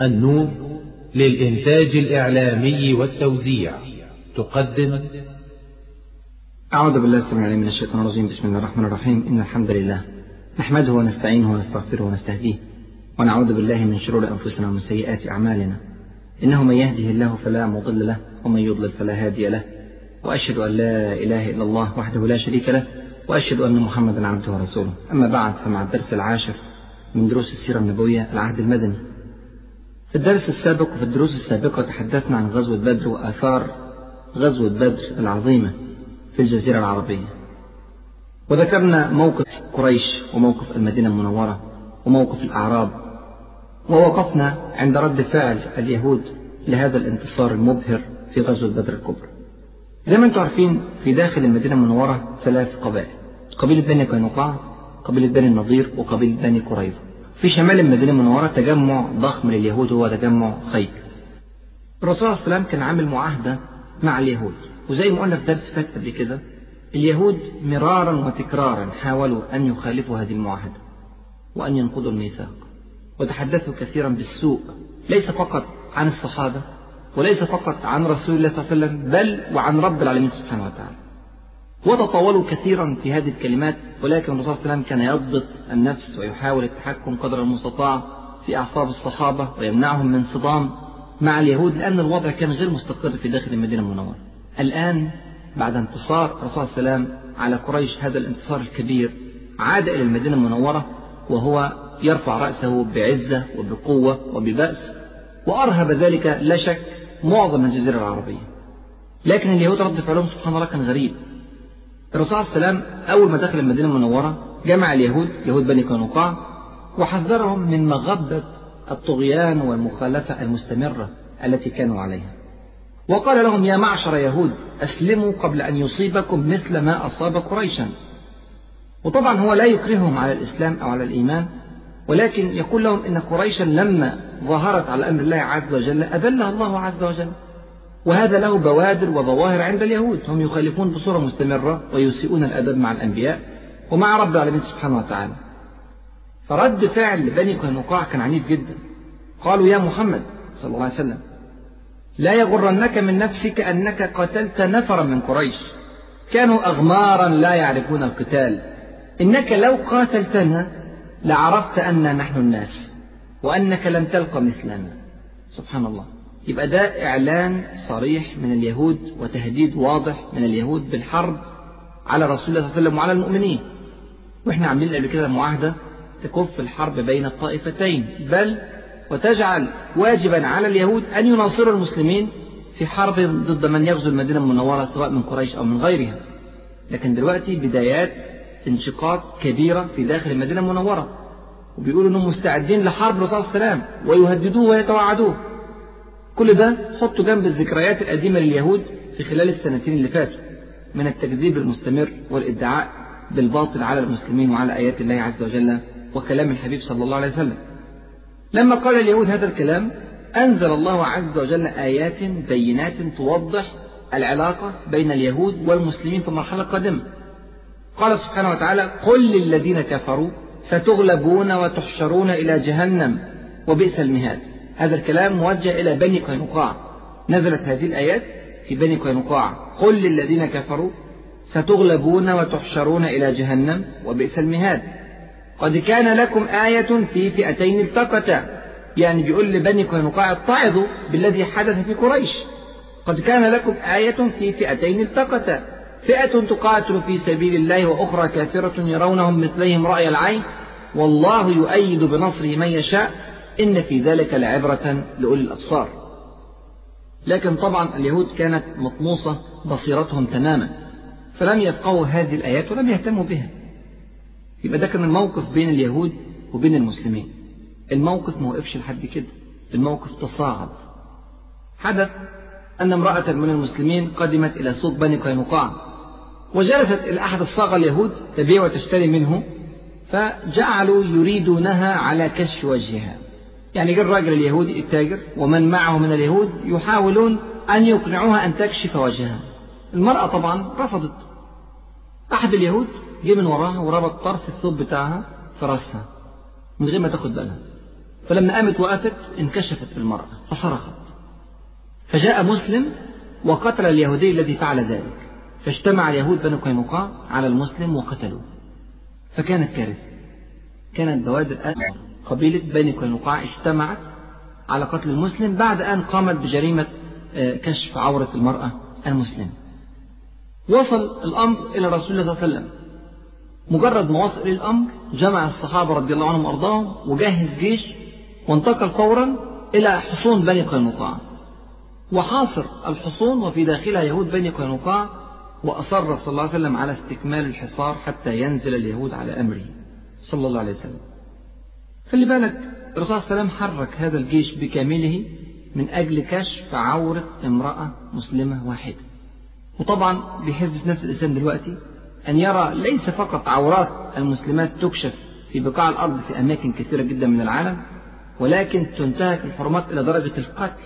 النور للإنتاج الإعلامي والتوزيع. تقدم. أعوذ بالله السميع العليم من الشيطان الرجيم. بسم الله الرحمن الرحيم. إن الحمد لله نحمده ونستعينه ونستغفره ونستهديه ونعوذ بالله من شرور أنفسنا ومن سيئات أعمالنا. إنه من يهده الله فلا مضل له ومن يضلل فلا هادي له. وأشهد أن لا إله إلا الله وحده لا شريك له وأشهد أن محمدا عبده ورسوله. أما بعد فمع الدرس العاشر من دروس السيرة النبوية العهد المدني. في الدرس السابق وفي الدروس السابقة تحدثنا عن غزوة بدر وآثار غزوة بدر العظيمة في الجزيرة العربية. وذكرنا موقف قريش وموقف المدينة المنورة وموقف الأعراب. ووقفنا عند رد فعل اليهود لهذا الانتصار المبهر في غزوة بدر الكبرى. زي ما أنتم عارفين في داخل المدينة المنورة ثلاث قبائل قبيلة بني قينقاع قبيلة بني النضير وقبيلة بني قريظة. في شمال المدينة المنورة تجمع ضخم لليهود هو تجمع خير الرسول صلى الله عليه وسلم كان عامل معاهدة مع اليهود. وزي ما قلنا في درس فات قبل كده اليهود مرارا وتكرارا حاولوا أن يخالفوا هذه المعاهدة وأن ينقضوا الميثاق. وتحدثوا كثيرا بالسوء ليس فقط عن الصحابة وليس فقط عن رسول الله صلى الله عليه وسلم بل وعن رب العالمين سبحانه وتعالى. وتطاولوا كثيرا في هذه الكلمات ولكن الرسول صلى الله عليه وسلم كان يضبط النفس ويحاول التحكم قدر المستطاع في أعصاب الصحابة ويمنعهم من صدام مع اليهود لأن الوضع كان غير مستقر في داخل المدينة المنورة. الآن بعد انتصار الرسول صلى الله عليه وسلم على قريش هذا الانتصار الكبير عاد إلى المدينة المنورة وهو يرفع رأسه بعزة وبقوة وببأس وأرهب ذلك لا شك معظم الجزيرة العربية. لكن اليهود رد فعلهم سبحان الله كان غريب. الرسول عليه وسلم أول ما دخل المدينة المنورة جمع اليهود يهود بني قينقاع وحذرهم من مغبة الطغيان والمخالفة المستمرة التي كانوا عليها. وقال لهم يا معشر يهود أسلموا قبل أن يصيبكم مثل ما أصاب قريشا. وطبعا هو لا يكرههم على الإسلام أو على الإيمان ولكن يقول لهم إن قريشا لما ظهرت على أمر الله عز وجل أذلها الله عز وجل. وهذا له بوادر وظواهر عند اليهود. هم يخالفون بصورة مستمرة ويسيئون الأدب مع الأنبياء ومع رب العالمين سبحانه وتعالى. فرد فعل بني قينقاع كان عنيف جدا. قالوا يا محمد صلى الله عليه وسلم لا يغرنك من نفسك أنك قتلت نفرا من قريش. كانوا أغمارا لا يعرفون القتال. إنك لو قاتلتنا لعرفت أن نحن الناس وأنك لم تلق مثلنا. سبحان الله. يبقى ده إعلان صريح من اليهود وتهديد واضح من اليهود بالحرب على رسول الله صلى الله عليه وسلم وعلى المؤمنين. وإحنا عاملين قبل كده معاهدة تكف الحرب بين الطائفتين. بل وتجعل واجبا على اليهود أن يناصروا المسلمين في حرب ضد من يغزو المدينة المنورة سواء من قريش أو من غيرها. لكن دلوقتي بدايات انشقاق كبيرة في داخل المدينة المنورة. وبيقولوا أنهم مستعدين لحرب الرسول صلى الله عليه وسلم ويهددوه ويتوعدوه. كل ده حطوا جنب الذكريات القديمة لليهود في خلال السنتين اللي فاتوا من التكذيب المستمر والادعاء بالباطل على المسلمين وعلى آيات الله عز وجل وكلام الحبيب صلى الله عليه وسلم. لما قال اليهود هذا الكلام أنزل الله عز وجل آيات بينات توضح العلاقة بين اليهود والمسلمين في المرحلة القادمة قال سبحانه وتعالى قل للذين كفروا ستغلبون وتحشرون إلى جهنم وبئس المهاد. هذا الكلام موجه إلى بني قينقاع. نزلت هذه الآيات في بني قينقاع. قل للذين كفروا ستغلبون وتحشرون إلى جهنم وبئس المهاد. قد كان لكم آية في فئتين التقتا. يعني بيقول لبني قينقاع اتعظوا بالذي حدث في قريش. قد كان لكم آية في فئتين التقتا. فئة تقاتل في سبيل الله وأخرى كافرة يرونهم مثليهم رأي العين. والله يؤيد بنصره من يشاء إن في ذلك لعبرة لأولي الأبصار. لكن طبعا اليهود كانت مطموسة بصيرتهم تماما فلم يفقهوا هذه الآيات ولم يهتموا بها. يبقى ده كان الموقف بين اليهود وبين المسلمين. الموقف ما وقفش لحد كده الموقف تصاعد. حدث أن امرأة من المسلمين قدمت إلى سوق بني قينقاع وجلست إلى أحد الصاغة اليهود تبيع وتشتري منه فجعلوا يريدونها على كشف وجهها. يعني جاء الراجل اليهودي التاجر ومن معه من اليهود يحاولون أن يقنعوها أن تكشف وجهها. المرأة طبعا رفضت. أحد اليهود جه من وراها وربط طرف الثوب بتاعها في رأسها من غير ما تاخد بالها. فلما قامت وقفت انكشفت المرأة فصرخت. فجاء مسلم وقتل اليهودي الذي فعل ذلك. فاجتمع اليهود بنو قينقاع على المسلم وقتلوه. فكانت كارثة. كانت بوادر قبيلة بني قينقاع اجتمعت على قتل المسلم بعد أن قامت بجريمة كشف عورة المرأة المسلمة. وصل الأمر إلى رسول الله صلى الله عليه وسلم. مجرد ما وصل الأمر جمع الصحابة رضي الله عنهم وأرضاهم وجهز جيش وانتقل فورا إلى حصون بني قينقاع وحاصر الحصون وفي داخلها يهود بني قينقاع وأصر صلى الله عليه وسلم على استكمال الحصار حتى ينزل اليهود على أمره. صلى الله عليه وسلم. خلي بالك الرسول صلى الله عليه وسلم حرك هذا الجيش بكامله من أجل كشف عورة امرأة مسلمة واحدة. وطبعا بيحز في نفس الإنسان دلوقتي أن يرى ليس فقط عورات المسلمات تكشف في بقاع الأرض في أماكن كثيرة جدا من العالم ولكن تنتهك الحرمات إلى درجة القتل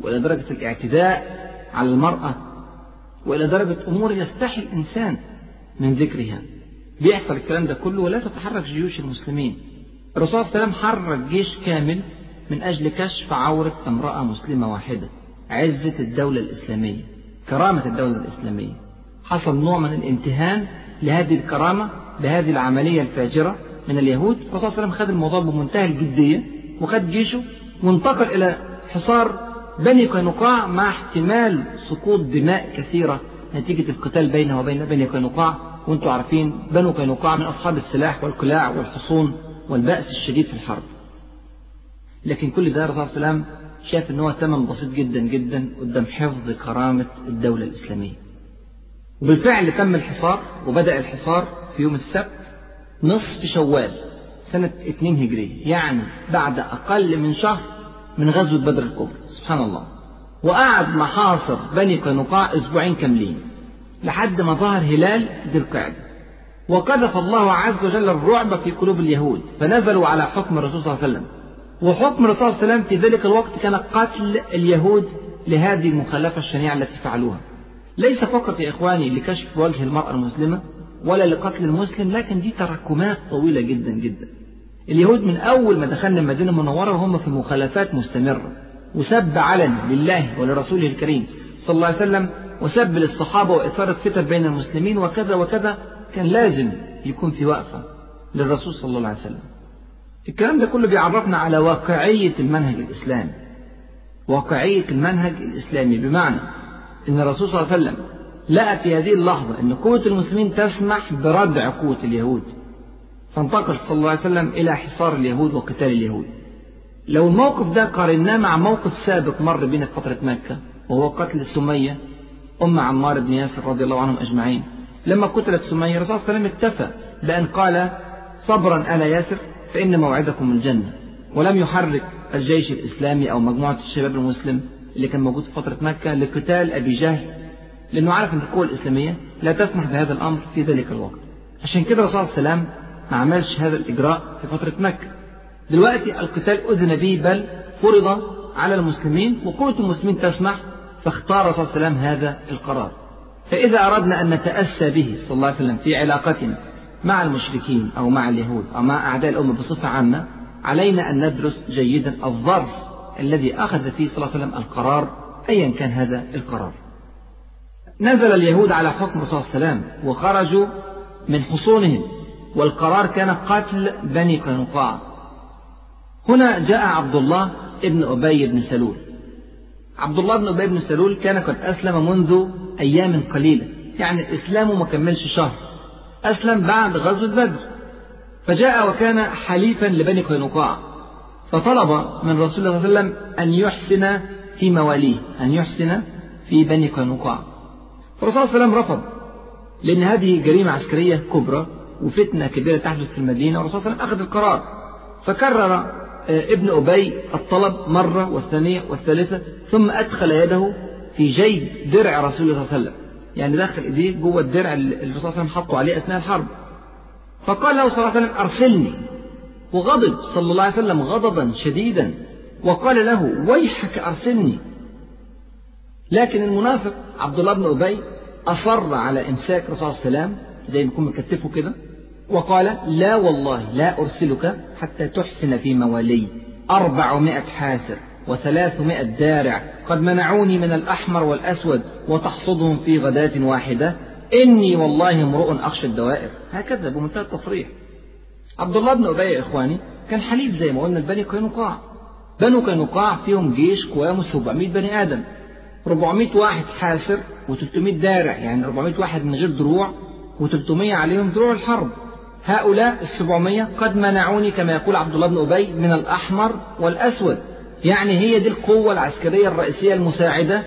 وإلى درجة الاعتداء على المرأة وإلى درجة أمور يستحي الإنسان من ذكرها. بيحصل الكلام ده كله ولا تتحرك جيوش المسلمين. الرسول صلى الله عليه وسلم حرك جيش كامل من أجل كشف عورة امرأة مسلمة واحدة عزة الدولة الإسلامية كرامة الدولة الإسلامية. حصل نوع من الامتهان لهذه الكرامة بهذه العملية الفاجرة من اليهود. الرسول صلى الله عليه وسلم خد الموضوع بمنتهى الجدية وخد جيشه وانتقل إلى حصار بني قينقاع مع احتمال سقوط دماء كثيرة نتيجة القتال بينه وبين بني قينقاع وأنتم عارفين بنو قينقاع من أصحاب السلاح والقلاع والحصون. والبأس الشديد في الحرب. لكن كل ده الرسول صلى الله عليه وسلم شاف ان هو ثمن بسيط جدا جدا قدام حفظ كرامة الدولة الإسلامية. وبالفعل تم الحصار وبدأ الحصار في يوم السبت نصف شوال سنة 2 هجرية يعني بعد أقل من شهر من غزوة بدر الكبرى. سبحان الله. وقعد محاصر بني قينقاع أسبوعين كاملين لحد ما ظهر هلال ذي القعدة. وقذف الله عز وجل الرعب في قلوب اليهود فنزلوا على حكم الرسول صلى الله عليه وسلم. وحكم الرسول صلى الله عليه وسلم في ذلك الوقت كان قتل اليهود لهذه المخالفة الشنيعة التي فعلوها. ليس فقط يا إخواني لكشف وجه المرأة المسلمة ولا لقتل المسلم لكن دي تراكمات طويلة جدا جدا. اليهود من أول ما دخلنا المدينة المنورة وهم في مخالفات مستمرة. وسب علن لله ولرسوله الكريم صلى الله عليه وسلم وسب للصحابة وإثارة فتن بين المسلمين وكذا وكذا. كان لازم يكون في وقفة للرسول صلى الله عليه وسلم. الكلام ده كله بيعرفنا على واقعية المنهج الإسلامي. واقعية المنهج الإسلامي بمعنى أن الرسول صلى الله عليه وسلم لقى في هذه اللحظة أن قوة المسلمين تسمح بردع قوة اليهود. فانتقل صلى الله عليه وسلم إلى حصار اليهود وقتال اليهود. لو الموقف ده قارناه مع موقف سابق مر بينا في فترة مكة وهو قتل سمية أم عمار بن ياسر رضي الله عنهم أجمعين. لما قتلت سمية الرسول صلى الله عليه وسلم اكتفى بأن قال صبرا آل ياسر؟ فإن موعدكم الجنة. ولم يحرك الجيش الإسلامي أو مجموعة الشباب المسلم اللي كان موجود في فترة مكة لقتال أبي جهل لأنه عارف أن القوة الإسلامية لا تسمح بهذا الأمر في ذلك الوقت. عشان كده الرسول صلى الله عليه وسلم ما عملش هذا الإجراء في فترة مكة. دلوقتي القتال أذن به بل فرض على المسلمين وقوة المسلمين تسمح فاختار الرسول صلى الله عليه وسلم هذا القرار. فإذا أردنا أن نتأسى به صلى الله عليه وسلم في علاقتنا مع المشركين أو مع اليهود أو مع أعداء الأمة بصفة عامة علينا أن ندرس جيدا الظرف الذي أخذ فيه صلى الله عليه وسلم القرار أيا كان هذا القرار. نزل اليهود على حكم صلى الله عليه وسلم وخرجوا من حصونهم والقرار كان قتل بني قينقاع هنا جاء عبد الله ابن أبي بن سلول. عبد الله بن أبي بن سلول كان قد أسلم منذ أيام قليلة. يعني إسلامه ما كملش شهر. أسلم بعد غزوة بدر. فجاء وكان حليفا لبني قينقاع. فطلب من رسول الله صلى الله عليه وسلم أن يحسن في مواليه أن يحسن في بني قينقاع. فالرسول صلى الله عليه وسلم رفض لأن هذه جريمة عسكرية كبرى وفتنة كبيرة تحدث في المدينة والرسول صلى الله عليه وسلم أخذ القرار. فكرر ابن أبي الطلب مرة والثانية والثالثة ثم أدخل يده في جيب درع رسول الله صلى الله عليه وسلم. يعني دخل إيديه جوه الدرع اللي الرسول صلى الله عليه وسلم حطه عليه أثناء الحرب. فقال له صلى الله عليه وسلم أرسلني. وغضب صلى الله عليه وسلم غضبا شديدا. وقال له ويحك أرسلني. لكن المنافق عبد الله بن أبي أصر على إمساك الرسول صلى الله عليه وسلم زي ما يكون مكتفه كده وقال لا والله لا أرسلك حتى تحسن في موالي أربعمائة حاسر. وثلاثمائة دارع. قد منعوني من الأحمر والأسود وتحصدهم في غداة واحدة. إني والله امرؤ أخشى الدوائر. هكذا بمنتهى التصريح. عبد الله بن أبي يا إخواني كان حليف زي ما قلنا البني قينقاع. بنو قينقاع فيهم جيش قوامه 700 بني آدم. 400 واحد حاسر و300 دارع يعني 400 واحد من غير دروع و300 عليهم دروع الحرب. هؤلاء السبعمية قد منعوني كما يقول عبد الله بن أبي من الأحمر والأسود. يعني هي دي القوة العسكرية الرئيسية المساعدة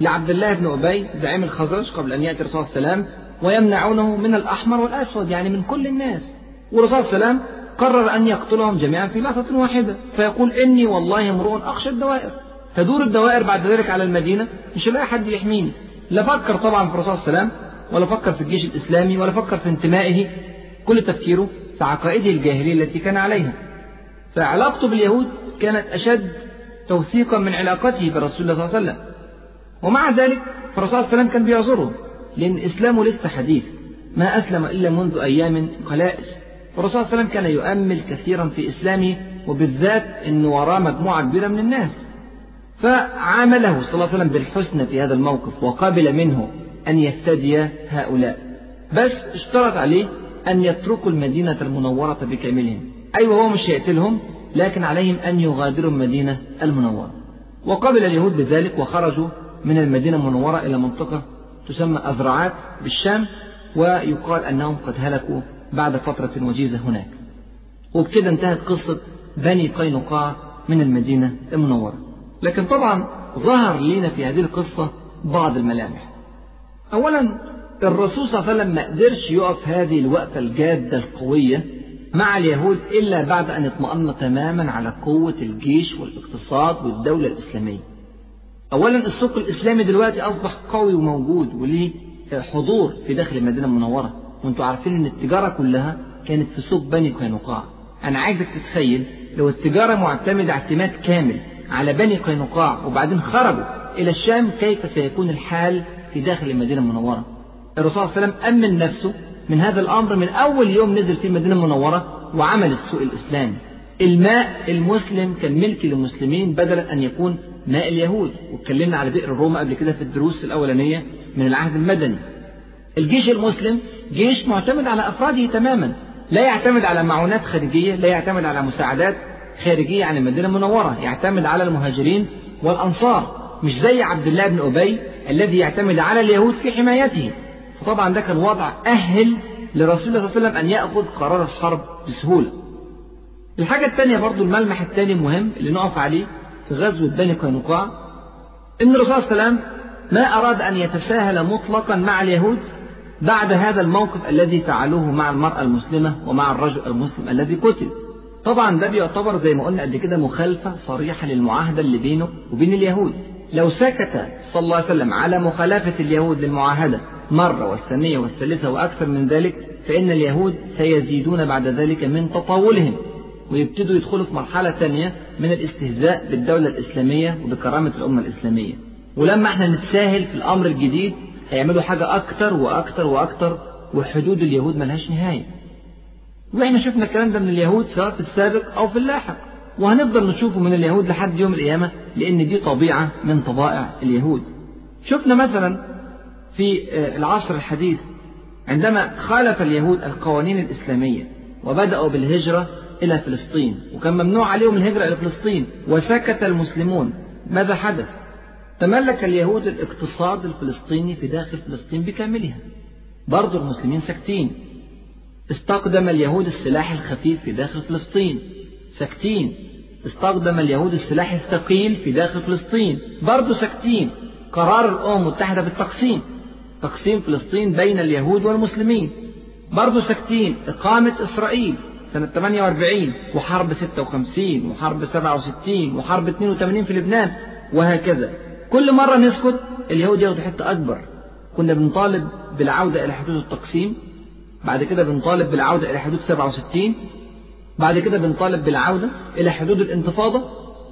لعبد الله بن أبي زعيم الخزرج قبل أن يأتي الرسول صلى الله عليه وسلم ويمنعونه من الأحمر والأسود يعني من كل الناس. والرسول صلى الله عليه وسلم قرر أن يقتلهم جميعا في لحظة واحدة فيقول إني والله امرؤ أخشى الدوائر. تدور الدوائر بعد ذلك على المدينة مش لاقي حد يحميني. لا فكر طبعا في الرسول صلى الله عليه وسلم ولا فكر في الجيش الإسلامي ولا فكر في انتمائه. كل تفكيره في عقائده الجاهلية التي كان عليها. فعلاقته باليهود كانت أشد توثيقا من علاقته برسول الله صلى الله عليه وسلم. ومع ذلك فالرسول صلى الله عليه وسلم كان بيعذره. لأن إسلامه لسه حديث. ما أسلم إلا منذ أيام قلائل. والرسول صلى الله عليه وسلم كان يؤمل كثيرا في إسلامه وبالذات أن وراه مجموعة كبيرة من الناس. فعامله صلى الله عليه وسلم بالحسنى في هذا الموقف وقبل منه أن يفتدي هؤلاء. بس اشترط عليه أن يتركوا المدينة المنورة بكاملهم. أيوة هو مش هيقتلهم لكن عليهم أن يغادروا المدينة المنورة. وقبل اليهود بذلك وخرجوا من المدينة المنورة إلى منطقة تسمى أذرعات بالشام ويقال أنهم قد هلكوا بعد فترة وجيزة هناك. وبكده انتهت قصة بني قينقاع من المدينة المنورة. لكن طبعا ظهر لنا في هذه القصة بعض الملامح. أولا الرسول صلى الله عليه وسلم ما قدرش يقف هذه الوقفة الجادة القوية مع اليهود إلا بعد أن اطمأن تماما على قوة الجيش والاقتصاد والدولة الإسلامية. أولا السوق الإسلامي دلوقتي أصبح قوي وموجود وليه حضور في داخل المدينة المنورة. وأنتوا عارفين إن التجارة كلها كانت في سوق بني قينقاع. أنا عايزك تتخيل لو التجارة معتمدة اعتماد كامل على بني قينقاع وبعدين خرجوا إلى الشام كيف سيكون الحال في داخل المدينة المنورة؟ الرسول صلى الله عليه وسلم أمن نفسه من هذا الأمر من أول يوم نزل في المدينة المنورة وعمل السوق الإسلامي. الماء المسلم كان ملك للمسلمين بدلا أن يكون ماء اليهود. واتكلمنا على بئر روما قبل كده في الدروس الأولانية من العهد المدني. الجيش المسلم جيش معتمد على أفراده تماما. لا يعتمد على معونات خارجية لا يعتمد على مساعدات خارجية عن المدينة المنورة. يعتمد على المهاجرين والأنصار مش زي عبد الله بن أبي الذي يعتمد على اليهود في حمايته. فطبعا ده كان وضع أهل لرسول الله صلى الله عليه وسلم أن يأخذ قرار الحرب بسهولة. الحاجة الثانية برضو الملمح الثاني المهم اللي نقف عليه في غزوة بني قينقاع. إن الرسول صلى الله عليه وسلم ما أراد أن يتساهل مطلقا مع اليهود بعد هذا الموقف الذي فعلوه مع المرأة المسلمة ومع الرجل المسلم الذي قتل. طبعا ده بيعتبر زي ما قلنا قبل كده مخالفة صريحة للمعاهدة اللي بينه وبين اليهود. لو سكت صلى الله عليه وسلم على مخالفة اليهود للمعاهدة مرة والثانية والثالثة وأكثر من ذلك فإن اليهود سيزيدون بعد ذلك من تطاولهم ويبتدوا يدخلوا في مرحلة ثانية من الاستهزاء بالدولة الإسلامية وبكرامة الأمة الإسلامية. ولما إحنا نتساهل في الأمر الجديد هيعملوا حاجة أكتر وأكتر وأكتر وحدود اليهود ملهاش نهاية. وإحنا شفنا الكلام ده من اليهود سواء في السابق أو في اللاحق. وهنفضل نشوفه من اليهود لحد يوم القيامة لأن دي طبيعة من طبائع اليهود. شفنا مثلا في العصر الحديث عندما خالف اليهود القوانين الإسلامية وبدأوا بالهجرة إلى فلسطين وكان ممنوع عليهم الهجرة إلى فلسطين وسكت المسلمون. ماذا حدث؟ تملك اليهود الاقتصاد الفلسطيني في داخل فلسطين بكاملها. برضو المسلمين ساكتين. استخدم اليهود السلاح الخفيف في داخل فلسطين. ساكتين. استخدم اليهود السلاح الثقيل في داخل فلسطين. برضو ساكتين. قرار الأمم المتحدة بالتقسيم. تقسيم فلسطين بين اليهود والمسلمين. برضو ساكتين إقامة إسرائيل سنة 48 وحرب 56 وحرب 67 وحرب 82 في لبنان وهكذا. كل مرة نسكت اليهود ياخدوا حتة أكبر. كنا بنطالب بالعودة إلى حدود التقسيم بعد كده بنطالب بالعودة إلى حدود 67 بعد كده بنطالب بالعودة إلى حدود الانتفاضة.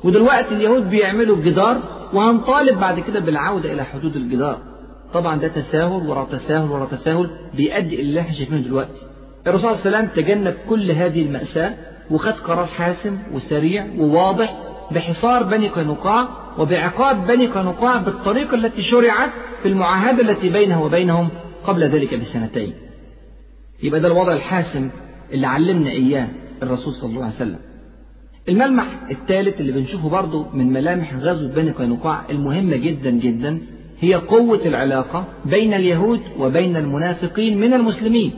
ودلوقتي اليهود بيعملوا جدار وهنطالب بعد كده بالعودة إلى حدود الجدار. طبعا ده تساهل ورا تساهل ورا تساهل بيؤدي إلى اللي إحنا شايفينه دلوقتي الرسول صلى الله عليه وسلم تجنب كل هذه المأساة وخد قرار حاسم وسريع وواضح بحصار بني قينقاع وبعقاب بني قينقاع بالطريقة التي شرعت في المعاهدة التي بينه وبينهم قبل ذلك بسنتين. يبقى ده الوضع الحاسم اللي علمنا إياه الرسول صلى الله عليه وسلم. الملمح الثالث اللي بنشوفه برضه من ملامح غزوة بني قينقاع المهمة جدا جدا هي قوة العلاقة بين اليهود وبين المنافقين من المسلمين.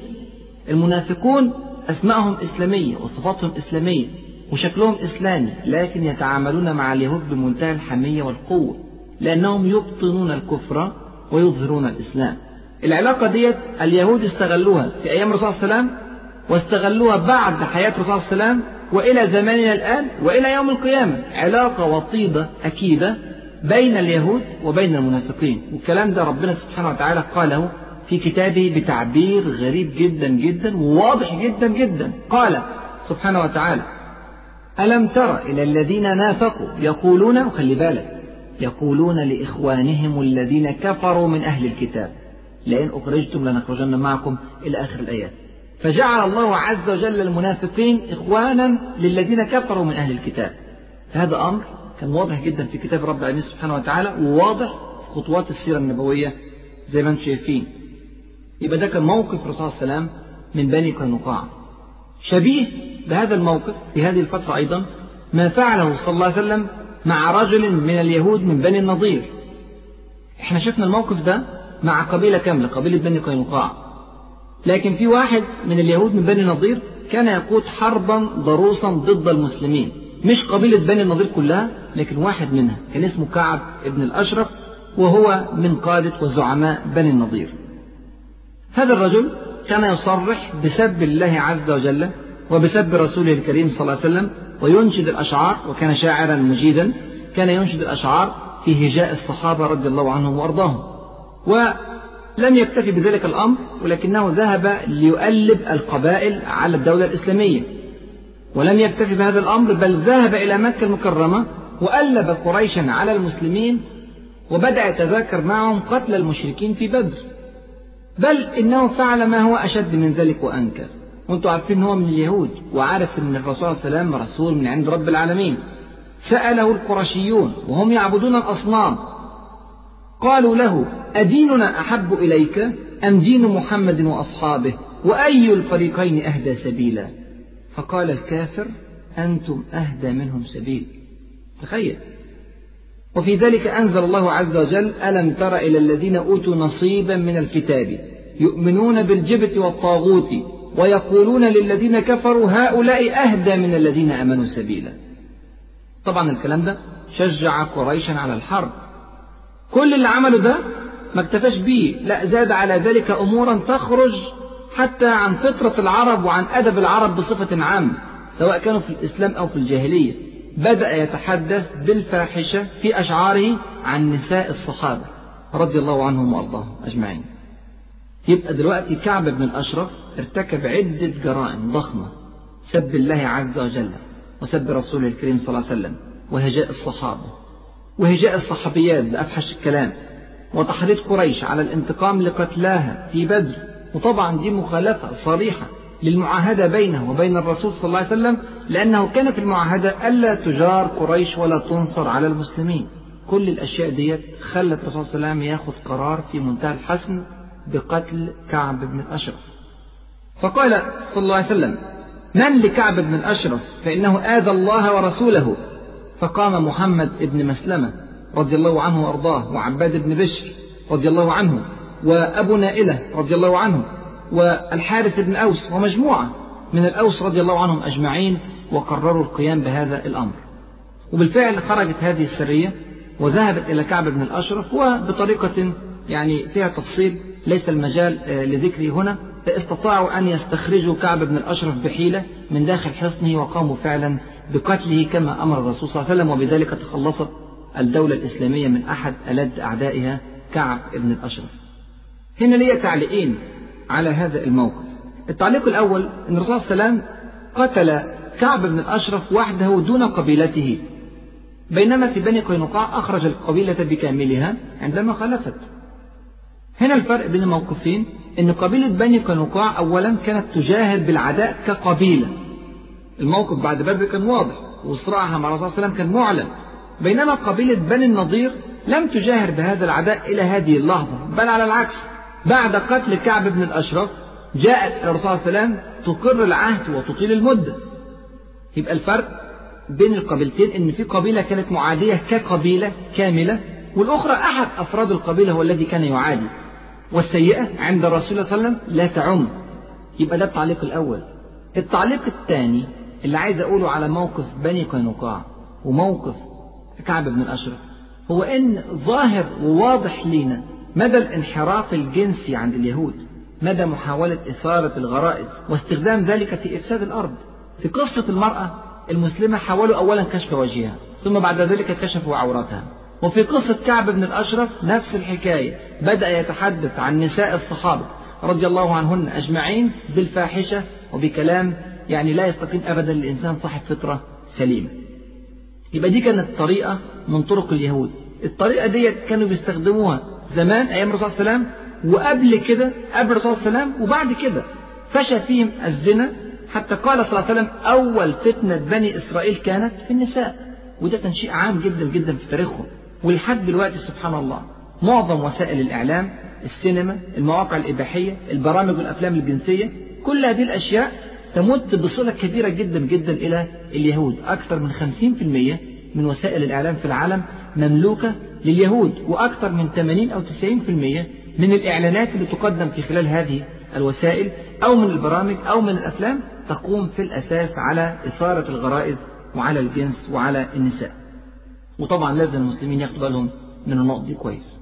المنافقون أسمائهم إسلامية وصفاتهم إسلامية وشكلهم إسلامي لكن يتعاملون مع اليهود بمنتهى الحمية والقوة لأنهم يبطنون الكفر ويظهرون الإسلام. العلاقة ديت اليهود استغلوها في أيام الرسول صلى الله عليه وسلم واستغلوها بعد حياة الرسول صلى الله عليه وسلم وإلى زماننا الآن وإلى يوم القيامة. علاقة وطيدة أكيدة بين اليهود وبين المنافقين. والكلام ده ربنا سبحانه وتعالى قاله في كتابه بتعبير غريب جدا جدا وواضح جدا جدا. قال سبحانه وتعالى ألم تر إلى الذين نافقوا يقولون وخلي بالك يقولون لإخوانهم الذين كفروا من أهل الكتاب لئن أخرجتم لنخرجن معكم إلى آخر الآيات. فجعل الله عز وجل المنافقين إخوانا للذين كفروا من أهل الكتاب. هذا أمر كان واضح جدا في كتاب رب العالمين سبحانه وتعالى وواضح في خطوات السيرة النبوية زي ما أنتم شايفين. يبقى ده كان موقف الرسول صلى الله عليه وسلم من بني قينقاع شبيه بهذا الموقف في هذه الفترة أيضا ما فعله صلى الله عليه وسلم مع رجل من اليهود من بني النضير. إحنا شفنا الموقف ده مع قبيلة كاملة قبيلة بني قينقاع لكن في واحد من اليهود من بني النضير كان يقود حربا ضروسا ضد المسلمين. مش قبيلة بني النضير كلها لكن واحد منها كان اسمه كعب ابن الأشرف وهو من قادة وزعماء بني النضير. هذا الرجل كان يصرح بسب الله عز وجل وبسب رسوله الكريم صلى الله عليه وسلم وينشد الأشعار وكان شاعرا مجيدا كان ينشد الأشعار في هجاء الصحابة رضي الله عنهم وأرضاهم. ولم يكتفي بذلك الأمر ولكنه ذهب ليؤلب القبائل على الدولة الإسلامية. ولم يكتفي بهذا الأمر بل ذهب إلى مكة المكرمة وألب قريشا على المسلمين وبدأ يتذاكر معهم قتل المشركين في بدر. بل إنه فعل ما هو أشد من ذلك وأنكر. وأنتم عارفين هو من اليهود وعارف إن الرسول عليه وسلم رسول من عند رب العالمين. سأله القرشيون وهم يعبدون الأصنام. قالوا له أديننا أحب إليك أم دين محمد وأصحابه؟ وأي الفريقين أهدى سبيلا؟ فقال الكافر أنتم أهدى منهم سبيل. تخيل. وفي ذلك أنزل الله عز وجل ألم تر إلى الذين أوتوا نصيبا من الكتاب يؤمنون بالجبت والطاغوت ويقولون للذين كفروا هؤلاء أهدى من الذين آمنوا سبيلا. طبعا الكلام ده شجع قريشا على الحرب. كل اللي عمله ده ما اكتفاش بيه. لا زاد على ذلك أمورا تخرج حتى عن فطرة العرب وعن أدب العرب بصفة عامة سواء كانوا في الإسلام أو في الجاهلية. بدأ يتحدث بالفاحشة في أشعاره عن نساء الصحابة رضي الله عنهم وأرضاهم أجمعين. يبقى دلوقتي كعب بن الأشرف ارتكب عدة جرائم ضخمة سب الله عز وجل وسب رسوله الكريم صلى الله عليه وسلم وهجاء الصحابة وهجاء الصحابيات بأفحش الكلام وتحريض قريش على الانتقام لقتلاها في بدر. وطبعا دي مخالفة صريحة للمعاهدة بينه وبين الرسول صلى الله عليه وسلم لأنه كان في المعاهدة ألا تجار قريش ولا تنصر على المسلمين. كل الأشياء ديت خلت الرسول صلى الله عليه وسلم ياخذ قرار في منتهى الحسم بقتل كعب بن الأشرف. فقال صلى الله عليه وسلم من لكعب بن الأشرف؟ فإنه آذى الله ورسوله. فقام محمد بن مسلمة رضي الله عنه وأرضاه وعباد بن بشر رضي الله عنه وأبو نائلة رضي الله عنه والحارث بن أوس ومجموعة من الأوس رضي الله عنهم أجمعين وقرروا القيام بهذا الأمر. وبالفعل خرجت هذه السرية وذهبت إلى كعب بن الأشرف وبطريقة يعني فيها تفصيل ليس المجال لذكره هنا. استطاعوا أن يستخرجوا كعب بن الأشرف بحيلة من داخل حصنه وقاموا فعلا بقتله كما أمر الرسول صلى الله عليه وسلم. وبذلك تخلصت الدولة الإسلامية من أحد ألد أعدائها كعب بن الأشرف. هنا لي تعليقين على هذا الموقف. التعليق الأول أن الرسول صلى الله عليه وسلم قتل كعب بن الأشرف وحده دون قبيلته. بينما في بني قينقاع أخرج القبيلة بكاملها عندما خلفت. هنا الفرق بين الموقفين أن قبيلة بني قينقاع أولا كانت تجاهر بالعداء كقبيلة. الموقف بعد بدر كان واضح وصراعها مع الرسول صلى الله عليه وسلم كان معلن. بينما قبيلة بني النضير لم تجاهر بهذا العداء إلى هذه اللحظة بل على العكس. بعد قتل كعب بن الأشرف جاءت الرسول صلى الله عليه وسلم تقر العهد وتطيل المدة. يبقى الفرق بين القبيلتين إن في قبيلة كانت معادية كقبيلة كاملة والأخرى أحد أفراد القبيلة هو الذي كان يعادي. والسيئة عند الرسول صلى الله عليه وسلم لا تعم. يبقى ده التعليق الأول. التعليق الثاني اللي عايز أقوله على موقف بني قينقاع وموقف كعب بن الأشرف هو إن ظاهر وواضح لينا مدى الانحراف الجنسي عند اليهود؟ مدى محاولة إثارة الغرائز واستخدام ذلك في إفساد الأرض؟ في قصة المرأة المسلمة حاولوا أولا كشف وجهها ثم بعد ذلك كشفوا عورتها. وفي قصة كعب بن الأشرف نفس الحكاية بدأ يتحدث عن نساء الصحابة رضي الله عنهن أجمعين بالفاحشة وبكلام يعني لا يستقيم أبدا للإنسان صاحب فطرة سليمة. يبقى دي كانت طريقة من طرق اليهود. الطريقة ديت كانوا بيستخدموها زمان أيام الرسول صلى الله عليه وسلم وقبل كده قبل الرسول صلى الله عليه وسلم وبعد كده. فشى فيهم الزنا. حتى قال صلى الله عليه وسلم أول فتنة بني إسرائيل كانت في النساء. وده تنشيء عام جدا جدا في تاريخهم. ولحد دلوقتي سبحان الله معظم وسائل الإعلام السينما المواقع الإباحية البرامج والأفلام الجنسية كل هذه الأشياء تمت بصلة كبيرة جدا جدا إلى اليهود. أكثر من 50% من وسائل الإعلام في العالم مملوكة لليهود وأكثر من 80 أو 90% من الإعلانات اللي تقدم في خلال هذه الوسائل أو من البرامج أو من الأفلام تقوم في الأساس على إثارة الغرائز وعلى الجنس وعلى النساء. وطبعا لازم المسلمين ياخدوا بالهم من النقط دي كويس.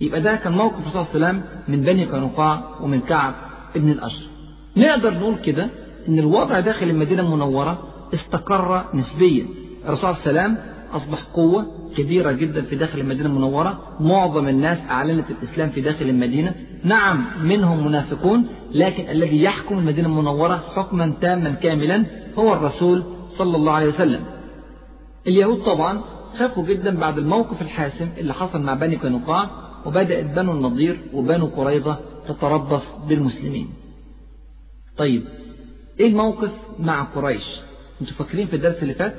يبقى ده كان موقف الرسول صلى الله عليه وسلم من بني قينقاع ومن كعب ابن الأشرف نقدر نقول كده إن الوضع داخل المدينة المنورة استقر نسبيا. الرسول صلى الله عليه وسلم أصبح قوة كبيرة جدا في داخل المدينة المنورة. معظم الناس أعلنت الإسلام في داخل المدينة. نعم منهم منافقون لكن الذي يحكم المدينة المنورة حكما تاما كاملا هو الرسول صلى الله عليه وسلم. اليهود طبعا خافوا جدا بعد الموقف الحاسم اللي حصل مع بني قينقاع وبدأت بنو النضير وبنو قريظة تتربص بالمسلمين. طيب إيه الموقف مع قريش؟ أنتوا فاكرين في الدرس اللي فات؟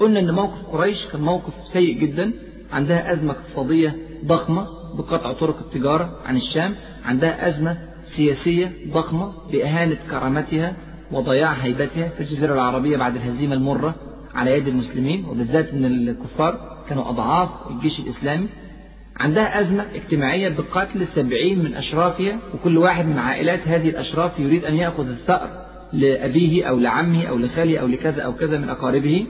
قلنا إن موقف قريش كان موقف سيء جدا عندها أزمة اقتصادية ضخمة بقطع طرق التجارة عن الشام عندها أزمة سياسية ضخمة بإهانة كرامتها وضياع هيبتها في الجزيرة العربية بعد الهزيمة المرة على يد المسلمين وبالذات إن الكفار كانوا أضعاف الجيش الإسلامي. عندها أزمة اجتماعية بقتل سبعين من أشرافها وكل واحد من عائلات هذه الأشراف يريد أن يأخذ الثأر لأبيه أو لعمه أو لخاله أو لكذا أو كذا من أقاربه.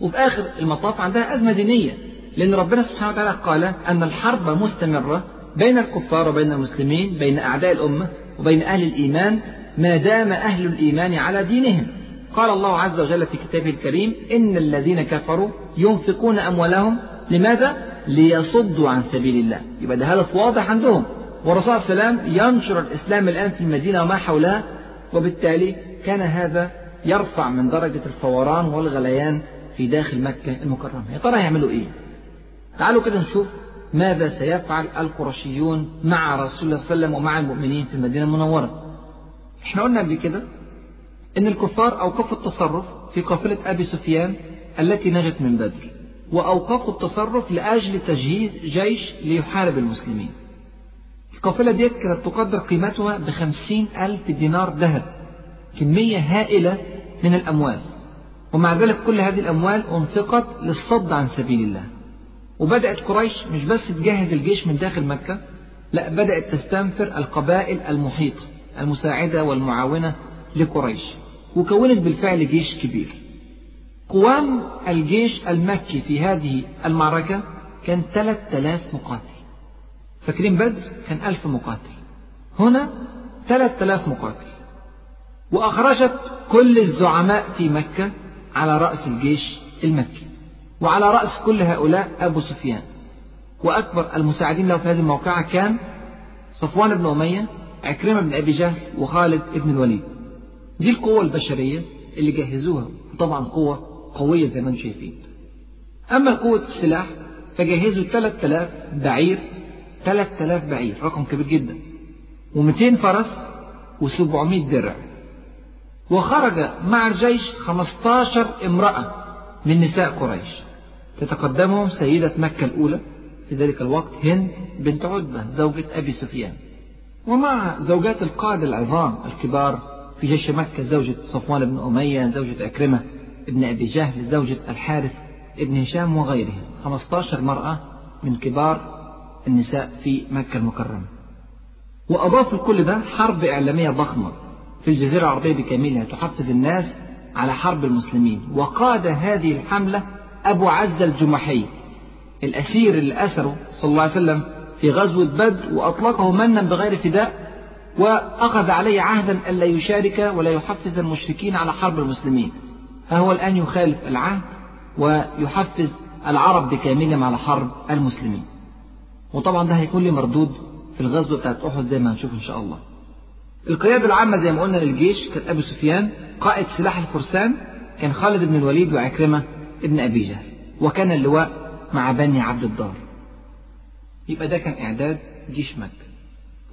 وفي آخر المطاف عندها أزمة دينية لأن ربنا سبحانه وتعالى قال أن الحرب مستمرة بين الكفار وبين المسلمين بين أعداء الأمة وبين أهل الإيمان ما دام أهل الإيمان على دينهم. قال الله عز وجل في كتابه الكريم إن الذين كفروا ينفقون أموالهم لماذا؟ ليصدوا عن سبيل الله. يبقى ده هدف واضح عندهم. والرسول الله وسلم ينشر الإسلام الآن في المدينة وما حولها وبالتالي كان هذا يرفع من درجة الفوران والغليان في داخل مكة المكرمة. يا ترى هيعملوا إيه؟ تعالوا كده نشوف ماذا سيفعل القرشيون مع رسول الله صلى الله عليه وسلم ومع المؤمنين في المدينة المنورة. إحنا قلنا قبل كده إن الكفار أوقفوا التصرف في قافلة أبي سفيان التي نجت من بدر وأوقفوا التصرف لأجل تجهيز جيش ليحارب المسلمين. القافلة ديت كانت تقدر قيمتها بخمسين ألف دينار ذهب كمية هائلة من الأموال. ومع ذلك كل هذه الأموال أنفقت للصد عن سبيل الله. وبدأت قريش مش بس تجهز الجيش من داخل مكة لا بدأت تستنفر القبائل المحيطة المساعدة والمعاونة لقريش وكونت بالفعل جيش كبير. قوام الجيش المكي في هذه المعركة كان 3000 مقاتل. فاكرين بدر؟ كان ألف مقاتل. هنا 3000 مقاتل. وأخرجت كل الزعماء في مكة على رأس الجيش المكي وعلى رأس كل هؤلاء أبو سفيان. وأكبر المساعدين له في هذه الموقعة كان صفوان بن أمية عكرمة بن أبي جهل وخالد بن الوليد. دي القوة البشرية اللي جهزوها. طبعا قوة قوية زي ما أنتم شايفين. أما قوة السلاح فجهزوا 3000 بعير 3000 بعير رقم كبير جدا. و200 فرس و700 درع. وخرج مع الجيش 15 امرأة من نساء قريش. تتقدمهم سيدة مكة الأولى في ذلك الوقت هند بنت عتبة زوجة أبي سفيان. ومع زوجات القادة العظام الكبار في جيش مكة زوجة صفوان بن أمية زوجة أكرمة ابن أبي جهل زوجة الحارث ابن هشام وغيرهم. 15 مرأة من كبار النساء في مكة المكرمة. وأضاف لكل ده حرب إعلامية ضخمة. في الجزيرة العربية بكاملها تحفز الناس على حرب المسلمين. وقاد هذه الحملة أبو عزة الجمحي الأسير اللي أسره صلى الله عليه وسلم في غزوة بدر وأطلقه منا بغير فداء وأخذ عليه عهدا ألا يشارك ولا يحفز المشركين على حرب المسلمين. فهو الآن يخالف العهد ويحفز العرب بكاملهم على حرب المسلمين. وطبعا ده هيكون له مردود في الغزوة بتاعت أحد زي ما هنشوف إن شاء الله. القيادة العامة زي ما قلنا للجيش كان أبو سفيان قائد سلاح الفرسان كان خالد بن الوليد وعكرمة ابن أبي جهل وكان اللواء مع بني عبد الدار. يبقى ده كان إعداد جيش مكة.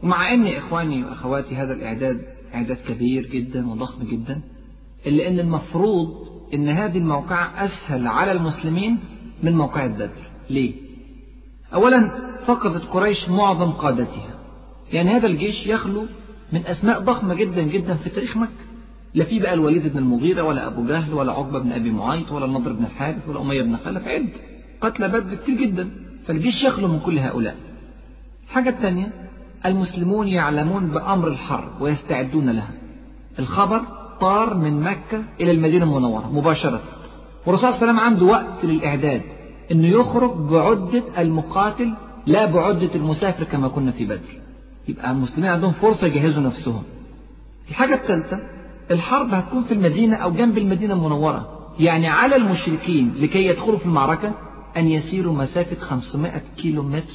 ومع أن إخواني وأخواتي هذا الإعداد إعداد كبير جدا وضخم جدا إلا أن المفروض أن هذه الموقعة أسهل على المسلمين من موقعة بدر. ليه؟ أولا فقدت قريش معظم قادتها. يعني هذا الجيش يخلو من أسماء ضخمة جدا جدا في تاريخ مكة. لا في بقى الوليد بن المغيرة ولا أبو جهل ولا عقبة بن أبي معيط ولا النضر بن الحارث ولا أمية بن خلف. عد. قتل بدر كتير جدا. فالجيش يخلو من كل هؤلاء. الحاجة الثانية المسلمون يعلمون بأمر الحرب ويستعدون لها. الخبر طار من مكة إلى المدينة المنورة مباشرة. والرسول صلى الله عليه وسلم عنده وقت للإعداد أنه يخرج بعدة المقاتل لا بعدة المسافر كما كنا في بدر. يبقى المسلمين عندهم فرصة يجهزوا نفسهم. الحاجة الثالثة الحرب هتكون في المدينة أو جنب المدينة المنورة. يعني على المشركين لكي يدخلوا في المعركة أن يسيروا مسافة 500 كيلو متر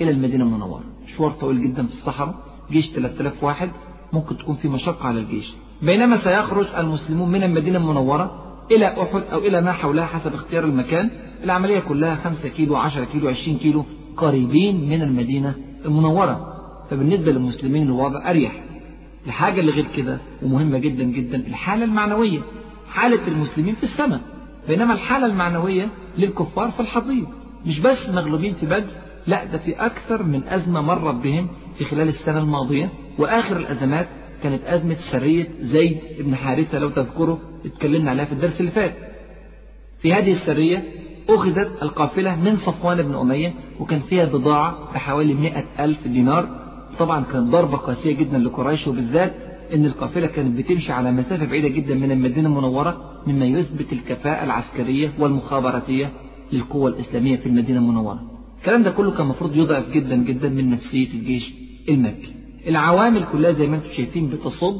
إلى المدينة المنورة. مشوار طويل جدا في الصحراء جيش 3000 واحد ممكن تكون في مشقة على الجيش. بينما سيخرج المسلمون من المدينة المنورة إلى أحد أو إلى ما حولها حسب اختيار المكان. العملية كلها 5 كيلو 10 كيلو 20 كيلو قريبين من المدينة المنورة. فبالنسبة للمسلمين الوضع أريح. الحاجة اللي غير كده ومهمة جدا جدا الحالة المعنوية. حالة المسلمين في السماء. بينما الحالة المعنوية للكفار في الحضيض. مش بس مغلوبين في بدر لا ده في أكثر من أزمة مرت بهم في خلال السنة الماضية. وآخر الأزمات كانت أزمة سرية زيد بن حارثة لو تذكروا اتكلمنا عليها في الدرس اللي فات. في هذه السرية أخذت القافلة من صفوان بن أمية وكان فيها بضاعة بحوالي مئة ألف دينار. طبعا كانت ضربة قاسية جدا لقريش وبالذات أن القافلة كانت بتمشي على مسافة بعيدة جدا من المدينة المنورة مما يثبت الكفاءة العسكرية والمخابراتية للقوة الإسلامية في المدينة المنورة. الكلام ده كله كان المفروض يضعف جدا جدا من نفسية الجيش المكي. العوامل كلها زي ما أنتم شايفين بتصب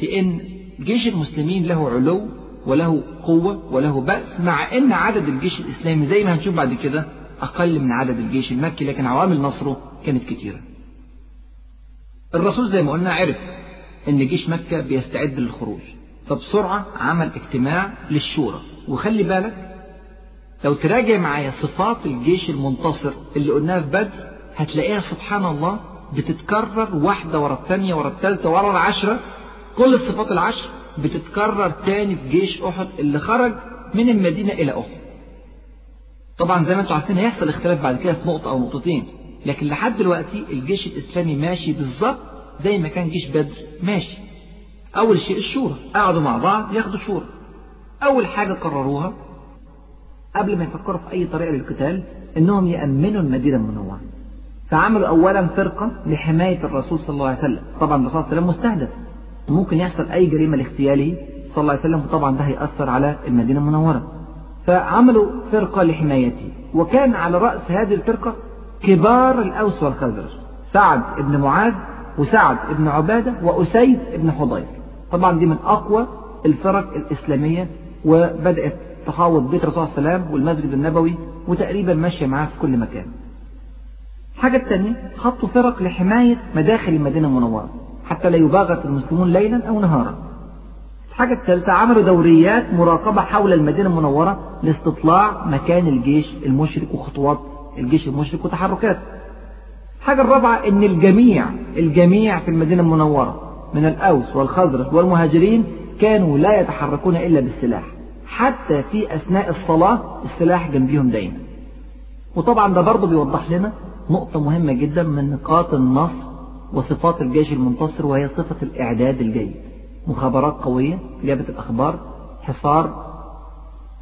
في إن جيش المسلمين له علو وله قوة وله بأس مع إن عدد الجيش الإسلامي زي ما هنشوف بعد كده أقل من عدد الجيش المكي لكن عوامل نصره كانت كتيرة. الرسول زي ما قلنا عرف إن جيش مكة بيستعد للخروج فبسرعة عمل اجتماع للشورى. وخلي بالك لو تراجع معايا صفات الجيش المنتصر اللي قلناها في بدر هتلاقيها سبحان الله بتتكرر واحدة ورا الثانية ورا الثالثة ورا العشرة. كل الصفات العشر بتتكرر تاني في جيش أحد اللي خرج من المدينة إلى أحد. طبعا زي ما أنتم عارفين هيحصل اختلاف بعد كده في نقطة أو نقطتين. لكن لحد دلوقتي الجيش الإسلامي ماشي بالظبط زي ما كان جيش بدر ماشي. أول شيء الشورى قعدوا مع بعض ياخدوا شورى. أول حاجة قرروها قبل ما يفكروا في أي طريقة للقتال إنهم يأمنوا المدينة المنورة. فعملوا أولا فرقة لحماية الرسول صلى الله عليه وسلم. طبعا الرسول صلى الله عليه وسلم مستهدف. ممكن يحصل أي جريمة لاغتياله صلى الله عليه وسلم وطبعا ده هيأثر على المدينة المنورة. فعملوا فرقة لحمايته. وكان على رأس هذه الفرقة كبار الأوس والخزرج سعد بن معاذ وسعد بن عبادة وأسيد بن حضير. طبعا دي من أقوى الفرق الإسلامية وبدأت تحاوط بيت الرسول صلى الله عليه وسلم والمسجد النبوي وتقريبا ماشية معاه في كل مكان. الحاجة الثانية حطوا فرق لحماية مداخل المدينة المنورة حتى لا يباغت المسلمون ليلا أو نهارا. الحاجة الثالثة عملوا دوريات مراقبة حول المدينة المنورة لاستطلاع مكان الجيش المشرك وخطوات الجيش المشرك وتحركاته الحاجة الرابعة إن الجميع الجميع في المدينة المنورة من الأوس والخزرج والمهاجرين كانوا لا يتحركون إلا بالسلاح. حتى في أثناء الصلاة السلاح جنبيهم دايما. وطبعا ده برضه بيوضح لنا نقطة مهمة جدا من نقاط النصر وصفات الجيش المنتصر وهي صفة الإعداد الجيد. مخابرات قوية جابت الأخبار حصار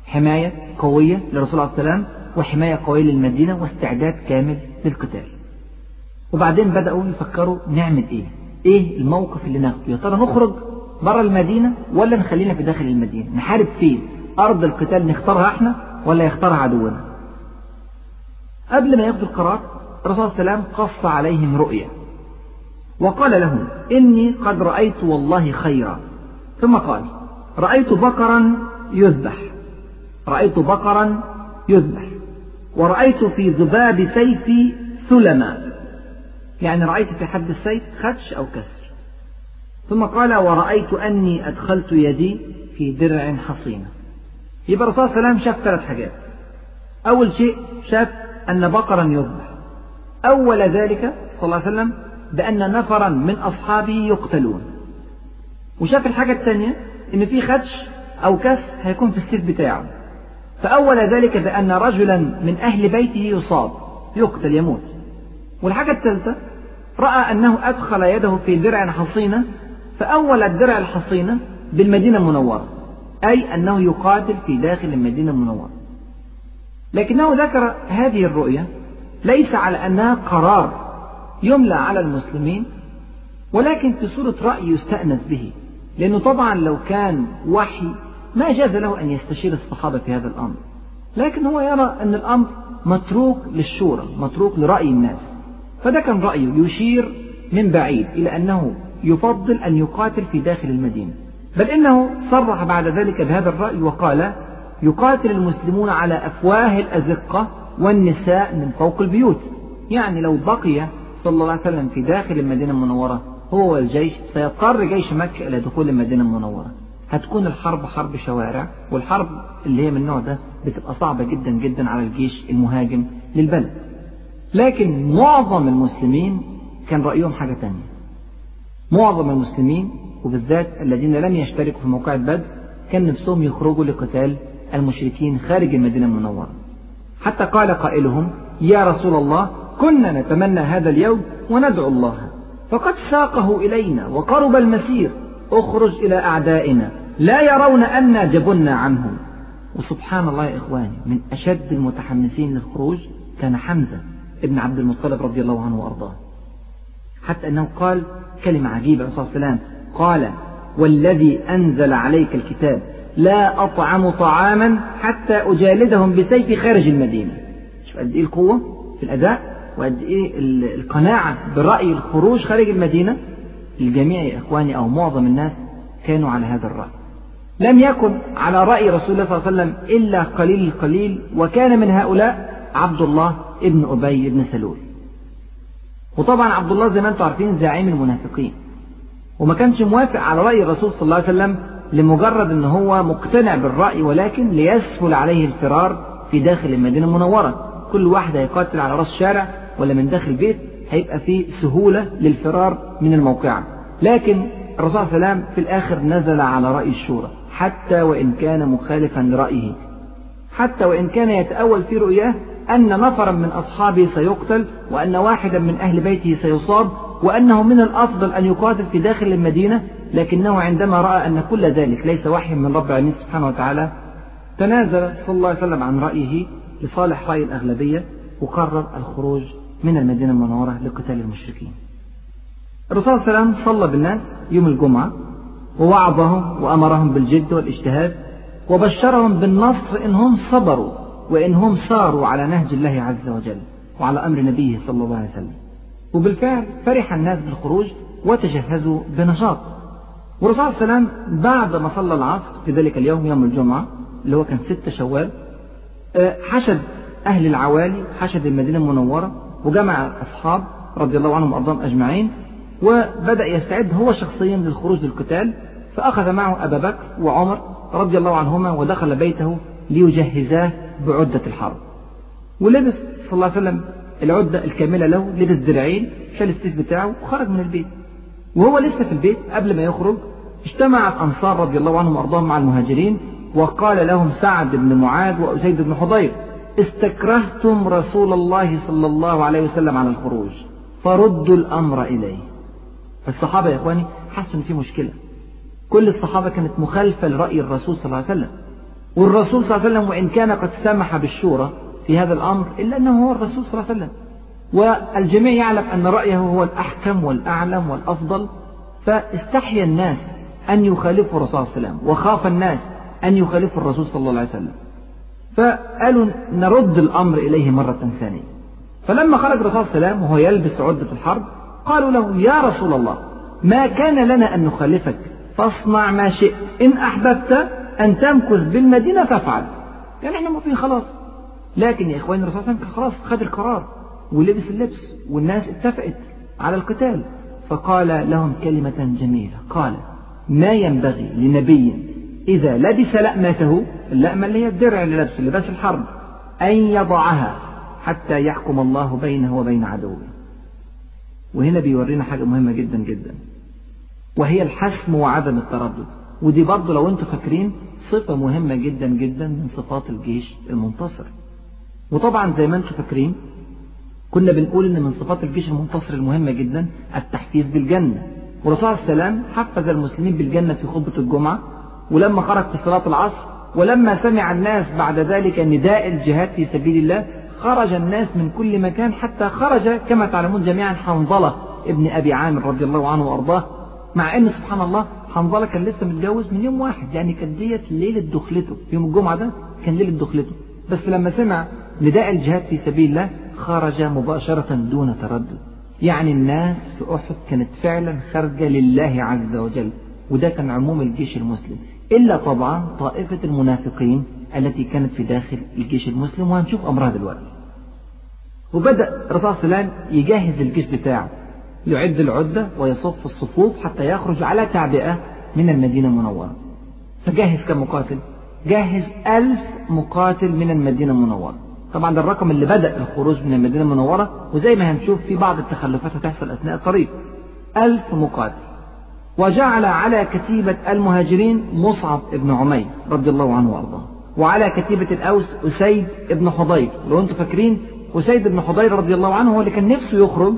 حماية قوية للرسول عليه السلام وحماية قوية للمدينة واستعداد كامل للقتال. وبعدين بدأوا يفكروا نعمل إيه؟ إيه الموقف اللي ناخده؟ يا ترى نخرج بره المدينة ولا نخلينا في داخل المدينة؟ نحارب فين؟ أرض القتال نختارها إحنا ولا يختارها عدونا؟ قبل ما ياخدوا القرار الرسول صلى الله عليه وسلم قص عليهم رؤيا وقال لهم إني قد رأيت والله خيرا. ثم قال رأيت بقرا يذبح. رأيت بقرا يذبح. ورأيت في ذباب سيفي ثلما يعني رأيت في حد السيف خدش أو كسر. ثم قال ورأيت أني أدخلت يدي في درع حصينة. يبقى الرسول صلى الله عليه وسلم شاف ثلاث حاجات. أول شيء شاف أن بقرا يذبح. أول ذلك صلى الله عليه وسلم بأن نفرا من أصحابه يقتلون. وشاف الحاجة الثانية إن في خدش أو كسر هيكون في السيف بتاعه. فأول ذلك بأن رجلا من أهل بيته يصاب يقتل يموت. والحاجة الثالثة رأى أنه أدخل يده في درع حصينة فأول الدرع الحصينة بالمدينة المنورة أي أنه يقاتل في داخل المدينة المنورة. لكنه ذكر هذه الرؤية ليس على أنها قرار يملى على المسلمين ولكن في صورة رأي يستأنس به. لأنه طبعا لو كان وحي ما جاز له أن يستشير الصحابة في هذا الأمر. لكن هو يرى أن الأمر متروك للشورى متروك لرأي الناس. فده كان رأيه يشير من بعيد إلى أنه يفضل أن يقاتل في داخل المدينة. بل إنه صرح بعد ذلك بهذا الرأي وقال يقاتل المسلمون على أفواه الأزقة والنساء من فوق البيوت. يعني لو بقي صلى الله عليه وسلم في داخل المدينة المنورة هو والجيش سيضطر جيش مكة إلى دخول المدينة المنورة. هتكون الحرب حرب شوارع والحرب اللي هي من النوع ده بتبقى صعبة جدا جدا على الجيش المهاجم للبلد. لكن معظم المسلمين كان رأيهم حاجة تانية. معظم المسلمين وبالذات الذين لم يشتركوا في موقع بدر كان نفسهم يخرجوا لقتال المشركين خارج المدينة المنورة. حتى قال قائلهم يا رسول الله كنا نتمنى هذا اليوم وندعو الله. فقد ساقه إلينا وقرب المسير. اخرج إلى أعدائنا. لا يرون أنا جبنا عنهم وسبحان الله يا إخواني من أشد المتحمسين للخروج كان حمزة ابن عبد المطلب رضي الله عنه وأرضاه. حتى أنه قال كلمة عجيبة عليه الصلاة والسلام. قال والذي أنزل عليك الكتاب لا أطعم طعاما حتى أجالدهم بسيفي خارج المدينة. شوف قد إيه القوة في الأداء وقد إيه القناعة برأي الخروج خارج المدينة. الجميع يا إخواني أو معظم الناس كانوا على هذا الرأي. لم يكن على رأي رسول الله صلى الله عليه وسلم إلا قليل القليل وكان من هؤلاء عبد الله ابن أبي بن سلول. وطبعا عبد الله زي ما أنتم عارفين زعيم المنافقين. وما كانش موافق على رأي الرسول صلى الله عليه وسلم لمجرد إن هو مقتنع بالرأي ولكن ليسهل عليه الفرار في داخل المدينة المنورة. كل واحد هيقاتل على رأس شارع ولا من داخل بيت هيبقى فيه سهولة للفرار من الموقعة. لكن الرسول صلى الله عليه وسلم في الآخر نزل على رأي الشورى. حتى وإن كان مخالفا لرأيه. حتى وإن كان يتأول في رؤياه أن نفرا من أصحابه سيقتل وأن واحدا من أهل بيته سيصاب وأنه من الأفضل أن يقاتل في داخل المدينة لكنه عندما رأى أن كل ذلك ليس وحي من رب العالمين سبحانه وتعالى تنازل صلى الله عليه وسلم عن رأيه لصالح رأي الأغلبية وقرر الخروج من المدينة المنورة لقتال المشركين. الرسول صلى الله عليه وسلم صلى بالناس يوم الجمعة. ووعظهم وأمرهم بالجد والاجتهاد وبشرهم بالنصر إنهم صبروا وإنهم ساروا على نهج الله عز وجل وعلى أمر نبيه صلى الله عليه وسلم. وبالفعل فرح الناس بالخروج وتجهزوا بنشاط. والرسول عليه وسلم بعد ما صلى العصر في ذلك اليوم يوم الجمعة اللي هو كان ستة شوال حشد أهل العوالي حشد المدينة المنورة وجمع الأصحاب رضي الله عنهم وأرضاهم أجمعين وبدأ يستعد هو شخصيا للخروج للقتال فأخذ معه أبا بكر وعمر رضي الله عنهما ودخل بيته ليجهزاه بعدة الحرب. ولبس صلى الله عليه وسلم العدة الكاملة له لبس درعين شال السيف بتاعه وخرج من البيت. وهو لسه في البيت قبل ما يخرج اجتمع الأنصار رضي الله عنهم وأرضاهم مع المهاجرين وقال لهم سعد بن معاذ وأسيد بن حضير استكرهتم رسول الله صلى الله عليه وسلم على الخروج فردوا الأمر إليه. الصحابة يا إخواني حسوا إن في مشكلة. كل الصحابة كانت مخالفة لرأي الرسول صلى الله عليه وسلم. والرسول صلى الله عليه وسلم وإن كان قد سمح بالشورى في هذا الأمر إلا أنه هو الرسول صلى الله عليه وسلم. والجميع يعلم أن رأيه هو الأحكم والأعلم والأفضل. فاستحيا الناس أن يخالفوا الرسول صلى الله عليه وسلم وخاف الناس أن يخالفوا الرسول صلى الله عليه وسلم. فقالوا نرد الأمر إليه مرة ثانية. فلما خرج الرسول صلى الله عليه وسلم وهو يلبس عدة الحرب قالوا له يا رسول الله ما كان لنا أن نخالفك فاصنع ما شئت إن أحببت أن تمكث بالمدينة فافعل. يعني إحنا موافقين خلاص. لكن يا إخواني الرسول صلى الله عليه وسلم خلاص خد القرار ولبس اللبس والناس اتفقت على القتال. فقال لهم كلمة جميلة قال ما ينبغي لنبي إذا لبس لأمته اللأمة اللي هي الدرع اللي لبسه لباس الحرب أن يضعها حتى يحكم الله بينه وبين عدوه. وهنا بيورينا حاجة مهمة جدا جدا. وهي الحسم وعدم التردد. ودي برضه لو أنتم فاكرين صفة مهمة جدا جدا من صفات الجيش المنتصر. وطبعا زي ما أنتم فاكرين كنا بنقول إن من صفات الجيش المنتصر المهمة جدا التحفيز بالجنة. والرسول عليه السلام حفز المسلمين بالجنة في خطبة الجمعة ولما خرج في صلاة العصر ولما سمع الناس بعد ذلك نداء الجهاد في سبيل الله خرج الناس من كل مكان حتى خرج كما تعلمون جميعا حنظلة ابن أبي عامر رضي الله عنه وأرضاه مع أن سبحان الله حنظلة كان لسه متجوز من يوم واحد يعني كانت ديت ليلة دخلته يوم الجمعة ده كان ليلة دخلته. بس لما سمع نداء الجهاد في سبيل الله خرج مباشرة دون تردد. يعني الناس في أحد كانت فعلا خارجة لله عز وجل وده كان عموم الجيش المسلم. إلا طبعا طائفة المنافقين التي كانت في داخل الجيش المسلم وهنشوف أمرها دلوقتي. وبدأ الرسول صلى الله عليه وسلم يجهز الجيش بتاعه يعد العدة ويصف الصفوف حتى يخرج على تعبئة من المدينة المنورة. فجهز كم مقاتل؟ جهز ألف مقاتل من المدينة المنورة. طبعا ده الرقم اللي بدأ الخروج من المدينة المنورة وزي ما هنشوف في بعض التخلفات هتحصل أثناء الطريق. ألف مقاتل. وجعل على كتيبة المهاجرين مصعب بن عمير رضي الله عنه وأرضاه وعلى كتيبة الأوس أسيد بن حضير. لو أنتم فاكرين أسيد بن حضير رضي الله عنه هو اللي كان نفسه يخرج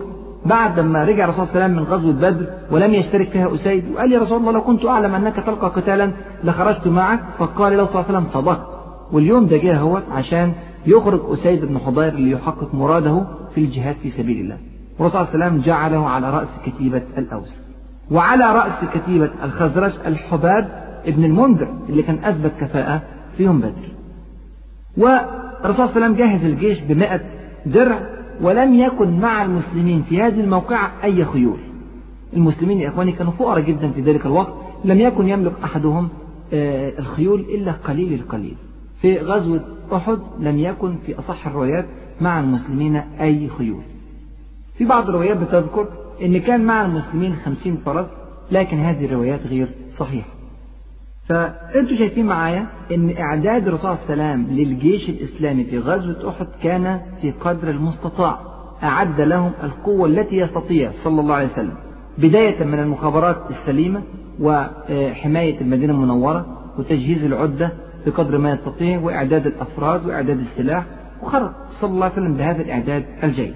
بعد ما رجع الرسول صلى الله عليه وسلم من غزوة بدر ولم يشترك فيها أسيد. وقال يا رسول الله لو كنت أعلم أنك تلقى قتالا لخرجت معك. فقال له صلى الله عليه وسلم صدقت واليوم ده جه هو عشان يخرج أسيد بن حضير ليحقق مراده في الجهاد في سبيل الله. والرسول صلى الله عليه وسلم جعله على رأس كتيبة الأوس. وعلى رأس كتيبة الخزرج الحباب ابن المنذر اللي كان أثبت كفاءة في يوم بدر والرسول صلى الله عليه وسلم جهز الجيش بمئة درع ولم يكن مع المسلمين في هذه الموقعة أي خيول. المسلمين يا إخواني كانوا فقراء جدا في ذلك الوقت لم يكن يملك أحدهم الخيول إلا قليل القليل. في غزوة أحد لم يكن في أصح الروايات مع المسلمين أي خيول. في بعض الروايات بتذكر أن كان مع المسلمين خمسين فرس لكن هذه الروايات غير صحيحة. فأنتوا شايفين معايا أن إعداد الرسول صلى الله عليه وسلم للجيش الإسلامي في غزوة أحد كان في قدر المستطاع أعد لهم القوة التي يستطيع صلى الله عليه وسلم بداية من المخابرات السليمة وحماية المدينة المنورة وتجهيز العدة بقدر ما يستطيع وإعداد الأفراد وإعداد السلاح وخرج صلى الله عليه وسلم بهذا الإعداد الجيد.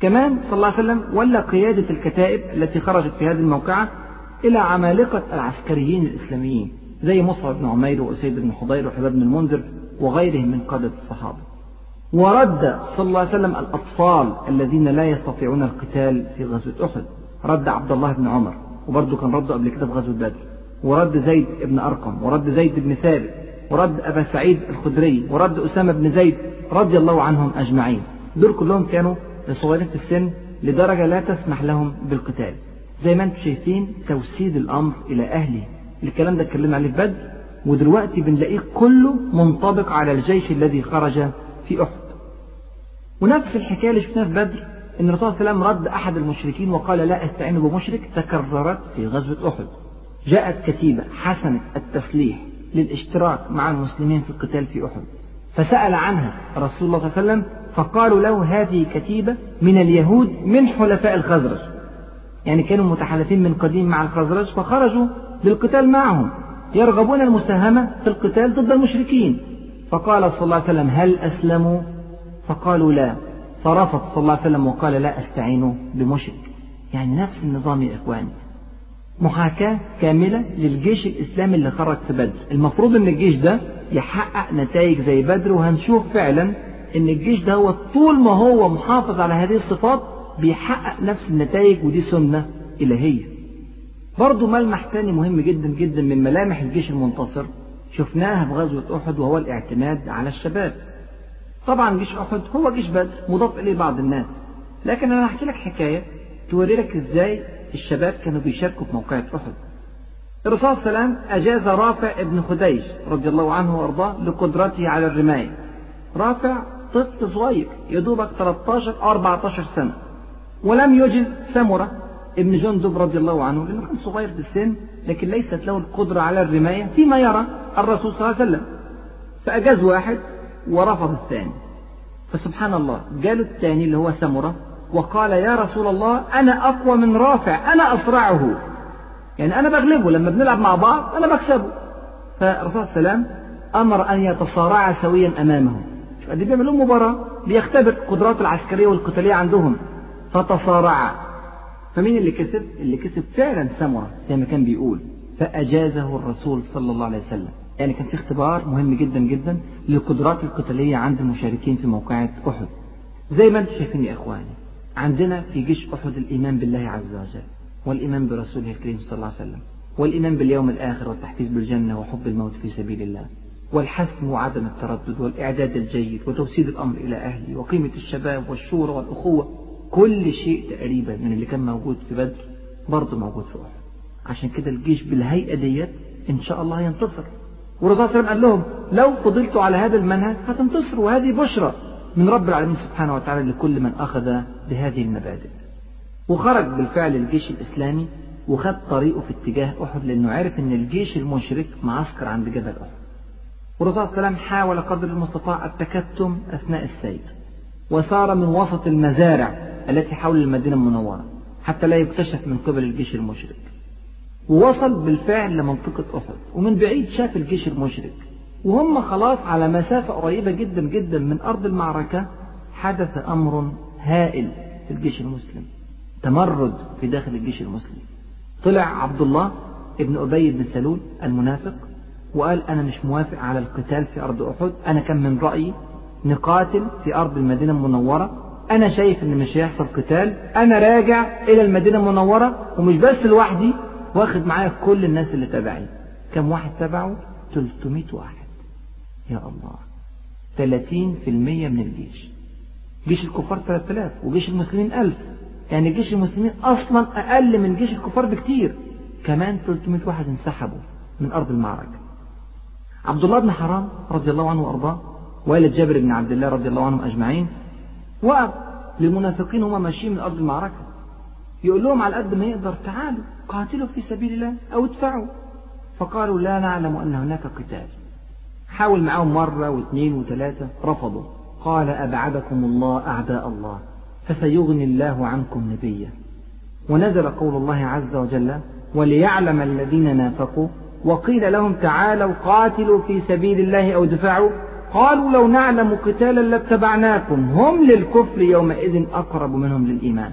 كمان صلى الله عليه وسلم ولى قيادة الكتائب التي خرجت في هذه الموقعة إلى عمالقة العسكريين الإسلاميين زي مصعب بن عمير وأسيد بن حضير وحباب بن المنذر وغيرهم من قادة الصحابة. ورد صلى الله عليه وسلم الأطفال الذين لا يستطيعون القتال في غزوة أحد. رد عبد الله بن عمر وبرضه كان رده قبل كده في غزوة بدر. ورد زيد بن أرقم ورد زيد بن ثابت ورد أبا سعيد الخدري ورد أسامة بن زيد رضي الله عنهم أجمعين. دول كلهم كانوا صغيرين في السن لدرجة لا تسمح لهم بالقتال. زي ما أنتم شايفين توسيد الأمر إلى أهله الكلام ده اتكلمنا عليه في بدر ودلوقتي بنلاقيه كله منطبق على الجيش الذي خرج في أحد. ونفس الحكاية اللي شفناها في بدر إن الرسول صلى الله عليه وسلم رد أحد المشركين وقال لا أستعين بمشرك تكررت في غزوة أحد. جاءت كتيبة حسنة التسليح للاشتراك مع المسلمين في القتال في أحد. فسأل عنها رسول الله صلى الله عليه وسلم فقالوا له هذه كتيبة من اليهود من حلفاء الخزرج. يعني كانوا متحالفين من قديم مع الخزرج فخرجوا للقتال معهم. يرغبون المساهمة في القتال ضد المشركين. فقال صلى الله عليه وسلم هل أسلموا فقالوا لا. فرفض صلى الله عليه وسلم وقال لا أستعين بمشرك. يعني نفس النظام يا إخواني. محاكاة كاملة للجيش الإسلامي اللي خرج في بدر. المفروض أن الجيش ده يحقق نتائج زي بدر وهنشوف فعلا أن الجيش ده هو طول ما هو محافظ على هذه الصفات بيحقق نفس النتائج ودي سنة إلهية. برضه ملمح تاني مهم جدا جدا من ملامح الجيش المنتصر. شفناها في غزوة أحد وهو الاعتماد على الشباب. طبعا جيش أحد هو جيش بدر مضاف إليه بعض الناس. لكن أنا هحكي لك حكاية توري لك إزاي الشباب كانوا بيشاركوا في موقعة أحد. الرسول صلى الله عليه وسلم أجاز رافع ابن خديج رضي الله عنه وأرضاه لقدرته على الرماية. رافع طفل صغير يدوبك 13 أو 14 سنة. ولم يجز سمرة ابن جندب رضي الله عنه لأنه كان صغير في السن لكن ليست له القدرة على الرماية فيما يرى الرسول صلى الله عليه وسلم. فأجاز واحد ورفض الثاني. فسبحان الله جاله الثاني اللي هو سمرة وقال يا رسول الله أنا أقوى من رافع أنا أسرعه. يعني أنا بغلبه لما بنلعب مع بعض أنا بكسبه. فالرسول صلى الله عليه وسلم أمر أن يتصارعا سويا أمامه قد بيعملوا مباراة بيختبر القدرات العسكرية والقتالية عندهم. فتصارعا فمين اللي كسب؟ اللي كسب فعلا سمرة زي ما كان بيقول. فأجازه الرسول صلى الله عليه وسلم. يعني كان في اختبار مهم جدا جدا للقدرات القتالية عند المشاركين في موقعة أحد. زي ما أنتم شايفين يا إخواني عندنا في جيش أحد الإيمان بالله عز وجل والإيمان برسوله الكريم صلى الله عليه وسلم والإيمان باليوم الآخر والتحفيز بالجنة وحب الموت في سبيل الله والحسم وعدم التردد والإعداد الجيد وتوسيد الأمر إلى أهله وقيمة الشباب والشورى والأخوة. كل شيء تقريبا من اللي كان موجود في بدر برضه موجود في أحد. عشان كده الجيش بالهيئة ديت إن شاء الله ينتصر. والرسول صلى الله عليه وسلم قال لهم لو فضلتوا على هذا المنهج هتنتصروا وهذه بشرى من رب العالمين سبحانه وتعالى لكل من أخذ بهذه المبادئ. وخرج بالفعل الجيش الإسلامي وخد طريقه في اتجاه أحد لأنه عرف أن الجيش المشرك معسكر عند جبل أحد. والرسول صلى الله عليه وسلم حاول قدر المستطاع التكتم أثناء السير. وسار من وسط المزارع التي حول المدينة المنورة حتى لا يكتشف من قبل الجيش المشرك. ووصل بالفعل لمنطقة أحد ومن بعيد شاف الجيش المشرك. وهم خلاص على مسافة قريبة جدا جدا من أرض المعركة حدث أمر هائل في الجيش المسلم تمرد في داخل الجيش المسلم. طلع عبد الله ابن أبي بن سلول المنافق وقال أنا مش موافق على القتال في أرض أحد أنا كان من رأيي نقاتل في أرض المدينة المنورة أنا شايف إن مش هيحصل قتال. أنا راجع إلى المدينة المنورة ومش بس لوحدي واخد معايا كل الناس اللي تبعي. كم واحد تبعه؟ 300 واحد. يا الله. 30% من الجيش. جيش الكفار 3000 وجيش المسلمين 1000 يعني جيش المسلمين أصلا أقل من جيش الكفار بكتير. كمان 300 واحد انسحبوا من أرض المعركة. عبد الله بن حرام رضي الله عنه وأرضاه والد جابر بن عبد الله رضي الله عنهم أجمعين وقف. للمنافقين وهم ماشيين من أرض المعركة. يقول لهم على قد ما يقدر تعالوا قاتلوا في سبيل الله أو ادفعوا. فقالوا لا نعلم أن هناك قتال. حاول معهم مرة واثنين وثلاثة رفضوا. قال أبعدكم الله أعداء الله فسيغني الله عنكم نبيه ونزل قول الله عز وجل وليعلم الذين نافقوا. وقيل لهم تعالوا قاتلوا في سبيل الله أو دفعوا قالوا لو نعلم قتالا لاتبعناكم هم للكفر يومئذ أقرب منهم للإيمان.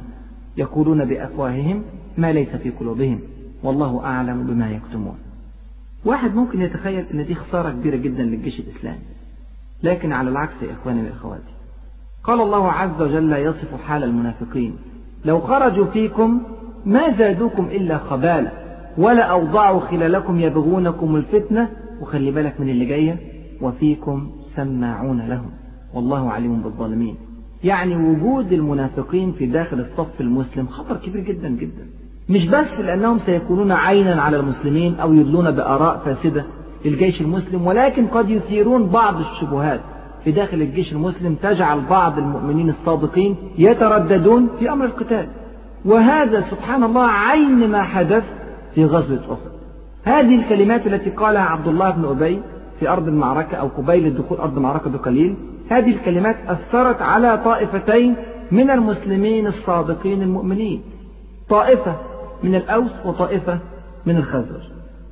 يقولون بأفواههم ما ليس في قلوبهم والله أعلم بما يكتمون. واحد ممكن يتخيل أن دي خسارة كبيرة جدا للجيش الإسلامي. لكن على العكس يا إخواني وإخواتي. قال الله عز وجل يصف حال المنافقين. لو خرجوا فيكم ما زادوكم إلا خبالا ولا أوضعوا خلالكم يبغونكم الفتنة. وخلي بالك من اللي جاية. وفيكم سماعون لهم. والله عليم بالظالمين. يعني وجود المنافقين في داخل الصف المسلم خطر كبير جدا جدا. مش بس لأنهم سيكونون عينا على المسلمين أو يدلون بآراء فاسدة للجيش المسلم ولكن قد يثيرون بعض الشبهات. في داخل الجيش المسلم تجعل بعض المؤمنين الصادقين يترددون في أمر القتال. وهذا سبحان الله عين ما حدث في غزوة أحد. هذه الكلمات التي قالها عبد الله بن أبي في أرض المعركة أو قبيل الدخول أرض المعركة بقليل هذه الكلمات أثرت على طائفتين من المسلمين الصادقين المؤمنين. طائفة من الأوس وطائفة من الخزرج.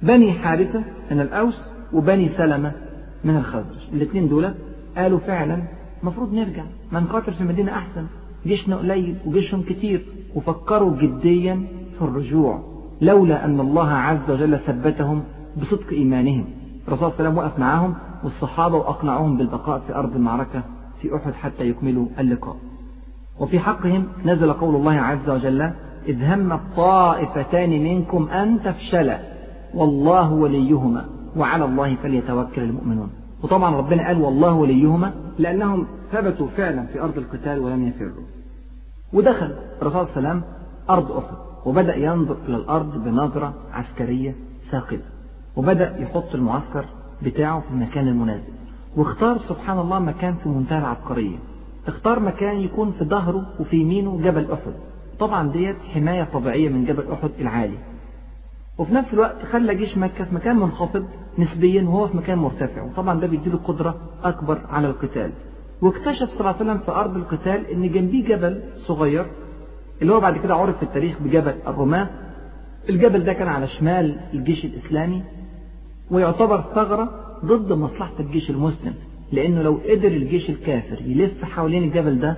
بني حارثة من الأوس وبني سلمة من الخزرج. الاثنين دول قالوا فعلا المفروض نرجع. ما نقاتل في المدينة أحسن. جيشنا قليل وجيشهم كتير وفكروا جديا في الرجوع. لولا أن الله عز وجل ثبتهم بصدق إيمانهم. الرسول صلى الله عليه وسلم وقف معهم والصحابة وأقنعوهم بالبقاء في أرض المعركة في أحد حتى يكملوا اللقاء. وفي حقهم نزل قول الله عز وجل إذ هم الطائفتان منكم أن تفشلا والله وليهما وعلى الله فليتوكل المؤمنون. وطبعا ربنا قال والله وليهما لأنهم ثبتوا فعلا في أرض القتال ولم يفروا. ودخل الرسول صلى الله عليه وسلم أرض أحد وبدأ ينظر إلى الأرض بنظرة عسكرية ثاقبة. وبدأ يحط المعسكر بتاعه في المكان المناسب. واختار سبحان الله مكان في منتهى العبقرية. اختار مكان يكون في ظهره وفي يمينه جبل أحد. طبعا ديت حماية طبيعية من جبل أحد العالي. وفي نفس الوقت خلى جيش مكة في مكان منخفض نسبيا وهو في مكان مرتفع. وطبعا ده بيديله قدرة أكبر على القتال. واكتشف صلى الله عليه وسلم في أرض القتال إن جنبيه جبل صغير اللي هو بعد كده عرف في التاريخ بجبل الرماة الجبل ده كان على شمال الجيش الإسلامي. ويعتبر ثغرة ضد مصلحة الجيش المسلم لأنه لو قدر الجيش الكافر يلف حوالين الجبل ده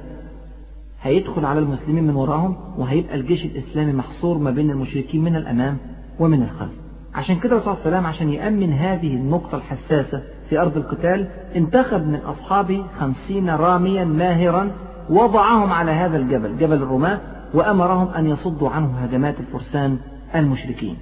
هيدخل على المسلمين من وراهم وهيبقى الجيش الإسلامي محصور ما بين المشركين من الأمام ومن الخلف. عشان كده الرسول صلى الله عليه وسلم عشان يأمن هذه النقطة الحساسة في أرض القتال انتخب من أصحابه خمسين راميا ماهرا وضعهم على هذا الجبل جبل الرماة وأمرهم أن يصدوا عنه هجمات الفرسان المشركين.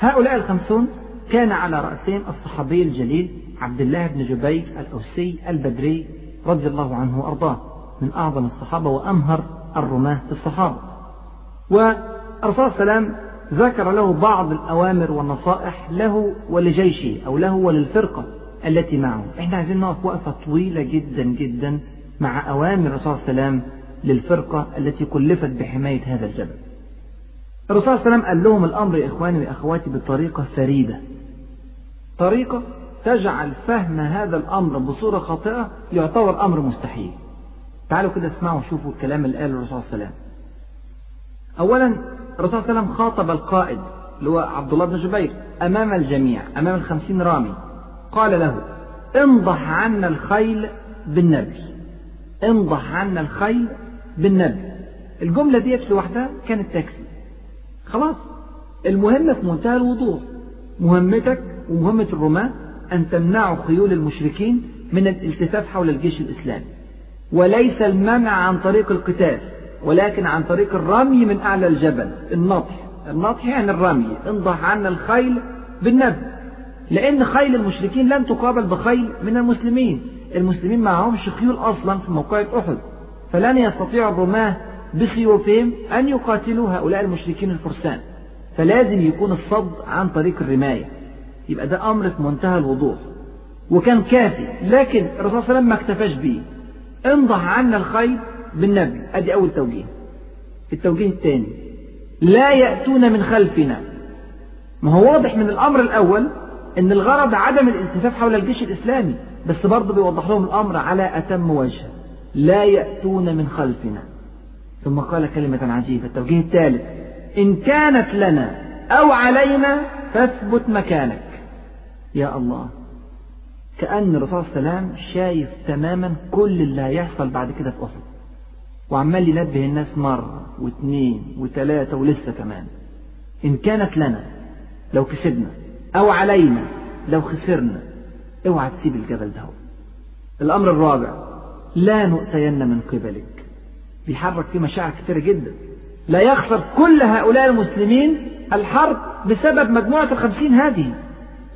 هؤلاء الخمسون كان على رأسهم الصحابي الجليل عبد الله بن جبير الأوسي البدري رضي الله عنه وأرضاه من أعظم الصحابة وأمهر الرماة في الصحابة. والرسول صلى ذكر له بعض الأوامر والنصائح له ولجيشه أو له وللفرقة التي معه. إحنا عايزين نقف وقفة طويلة جدا جدا مع أوامر الرسول صلى الله عليه للفرقة التي كلفت بحماية هذا الجبل. الرسول صلى الله عليه وسلم قال لهم الأمر يا إخواني وأخواتي بطريقة فريدة. طريقة تجعل فهم هذا الأمر بصورة خاطئة يعتبر أمر مستحيل. تعالوا كده اسمعوا وشوفوا الكلام اللي قاله الرسول صلى الله عليه وسلم. أولا الرسول صلى الله عليه وسلم خاطب القائد اللي هو عبد الله بن جبير أمام الجميع أمام الخمسين رامي. قال له انضح عنا الخيل بالنبي. انضح عنا الخيل بالنبي. الجملة ديت لوحدها كانت تكفي. خلاص المهمة في منتهى الوضوح. مهمتك ومهمة الرماة أن تمنعوا خيول المشركين من الالتفاف حول الجيش الإسلامي. وليس المنع عن طريق القتال ولكن عن طريق الرمي من أعلى الجبل النطح. النطح يعني الرمي. انضح عنا الخيل بالنبي لأن خيل المشركين لن تقابل بخيل من المسلمين. المسلمين معهمش خيول أصلا في موقعة أحد. فلن يستطيع الرماة بسيوفهم أن يقاتلوا هؤلاء المشركين الفرسان. فلازم يكون الصد عن طريق الرماية. يبقى ده أمر في منتهى الوضوح وكان كافي لكن الرسول صلى الله عليه وسلم ما اكتفاش بيه. انضح عنا الخيل بالنبي أدي أول توجيه. التوجيه الثاني لا يأتون من خلفنا. ما هو واضح من الأمر الأول إن الغرض عدم الالتفاف حول الجيش الإسلامي بس برضه بيوضح لهم الأمر على أتم وجه. لا يأتون من خلفنا. ثم قال كلمة عجيبة التوجيه الثالث إن كانت لنا أو علينا فاثبت مكانك. يا الله. كأن الرسول صلى الله عليه وسلم شايف تماما كل اللي هيحصل بعد كده في أحد. وعمال ينبه الناس مرة واثنين وثلاثة ولسه كمان. إن كانت لنا لو كسبنا أو علينا لو خسرنا اوعى تسيب الجبل ده الأمر الرابع لا نؤتين من قبلك. بيحرك فيه مشاعر كثيرة جدا. لا يخسر كل هؤلاء المسلمين الحرب بسبب مجموعة الخمسين هذه.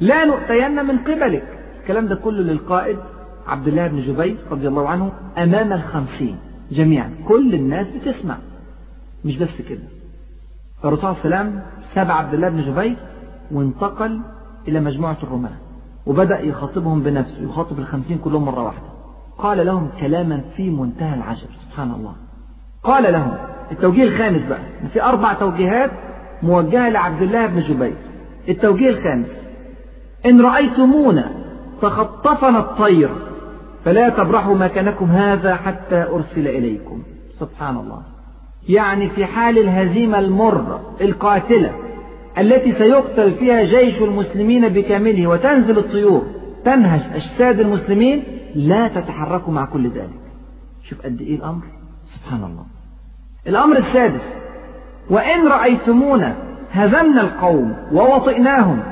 لا نؤتين من قبلك. الكلام ده كله للقائد عبد الله بن جبير رضي الله عنه أمام الخمسين جميعا. كل الناس بتسمع. مش بس كده. الرسول صلى الله عليه وسلم ساب عبد الله بن جبير وانتقل إلى مجموعة الرماة. وبدأ يخاطبهم بنفسه يخاطب الخمسين كلهم مرة واحدة. قال لهم كلاما في منتهى العجب. سبحان الله. قال لهم التوجيه الخامس بقى. في أربع توجيهات موجهة لعبد الله بن جبير. التوجيه الخامس. إن رأيتمونا تخطفنا الطير فلا تبرحوا مكانكم هذا حتى أرسل إليكم. سبحان الله. يعني في حال الهزيمة المرة القاتلة التي سيقتل فيها جيش المسلمين بكامله وتنزل الطيور تنهش أجساد المسلمين لا تتحركوا مع كل ذلك. شوف قد إيه الأمر. سبحان الله. الأمر السادس وإن رأيتمونا هزمنا القوم ووطئناهم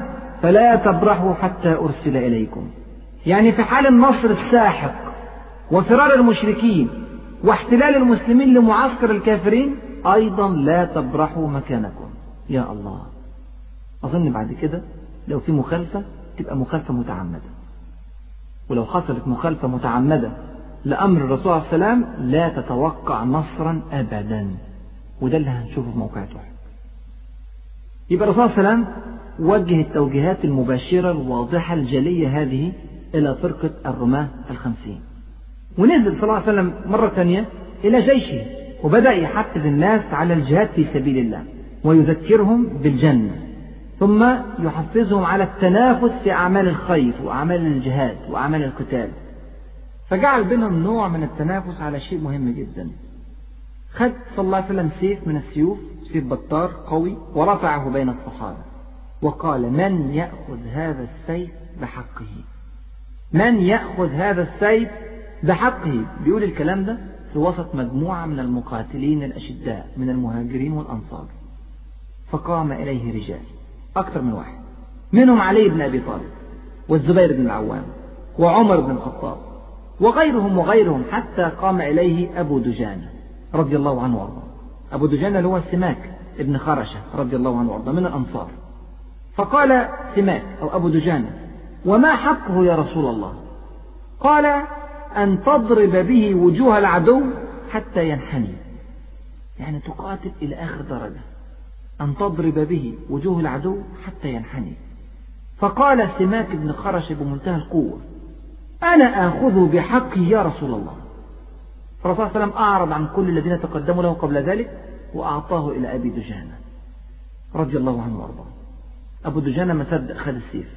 فلا تبرحوا حتى أرسل إليكم. يعني في حال النصر الساحق وفرار المشركين واحتلال المسلمين لمعسكر الكافرين أيضا لا تبرحوا مكانكم. يا الله. أظن بعد كده لو في مخالفة تبقى مخالفة متعمدة. ولو حصلت مخالفة متعمدة لأمر الرسول عليه السلام لا تتوقع نصرا أبدا. وده اللي هنشوفه في موقع تحفة يبقى الرسول صلى الله عليه وسلم وجه التوجيهات المباشرة الواضحة الجلية هذه إلى فرقة الرماة الخمسين. ونزل صلى الله عليه وسلم مرة ثانية إلى جيشه وبدأ يحفز الناس على الجهاد في سبيل الله ويذكرهم بالجنة ثم يحفزهم على التنافس في أعمال الخير وأعمال الجهاد وأعمال القتال. فجعل بينهم نوع من التنافس على شيء مهم جدا. خد صلى الله عليه وسلم سيف من السيوف سيف بطار قوي ورفعه بين الصحابة وقال من يأخذ هذا السيف بحقه؟ من يأخذ هذا السيف بحقه؟ بيقول الكلام ده في وسط مجموعة من المقاتلين الأشداء من المهاجرين والأنصار. فقام إليه رجال أكثر من واحد. منهم علي بن أبي طالب والزبير بن العوام وعمر بن الخطاب وغيرهم وغيرهم حتى قام إليه أبو دجانة رضي الله عنه وأرضاه. أبو دجانة اللي هو سماك ابن خرشة رضي الله عنه وأرضاه من الأنصار. فقال سماك أو أبو دجانة وما حقه يا رسول الله؟ قال أن تضرب به وجوه العدو حتى ينحني. يعني تقاتل إلى آخر درجة. أن تضرب به وجوه العدو حتى ينحني. فقال سماك بن خرش بمنتهى القوة أنا آخذه بحقه يا رسول الله. فالرسول صلى الله عليه وسلم أعرض عن كل الذين تقدموا له قبل ذلك وأعطاه إلى أبي دجانة رضي الله عنه وأرضاه. أبو دجانة ما صدق خد السيف.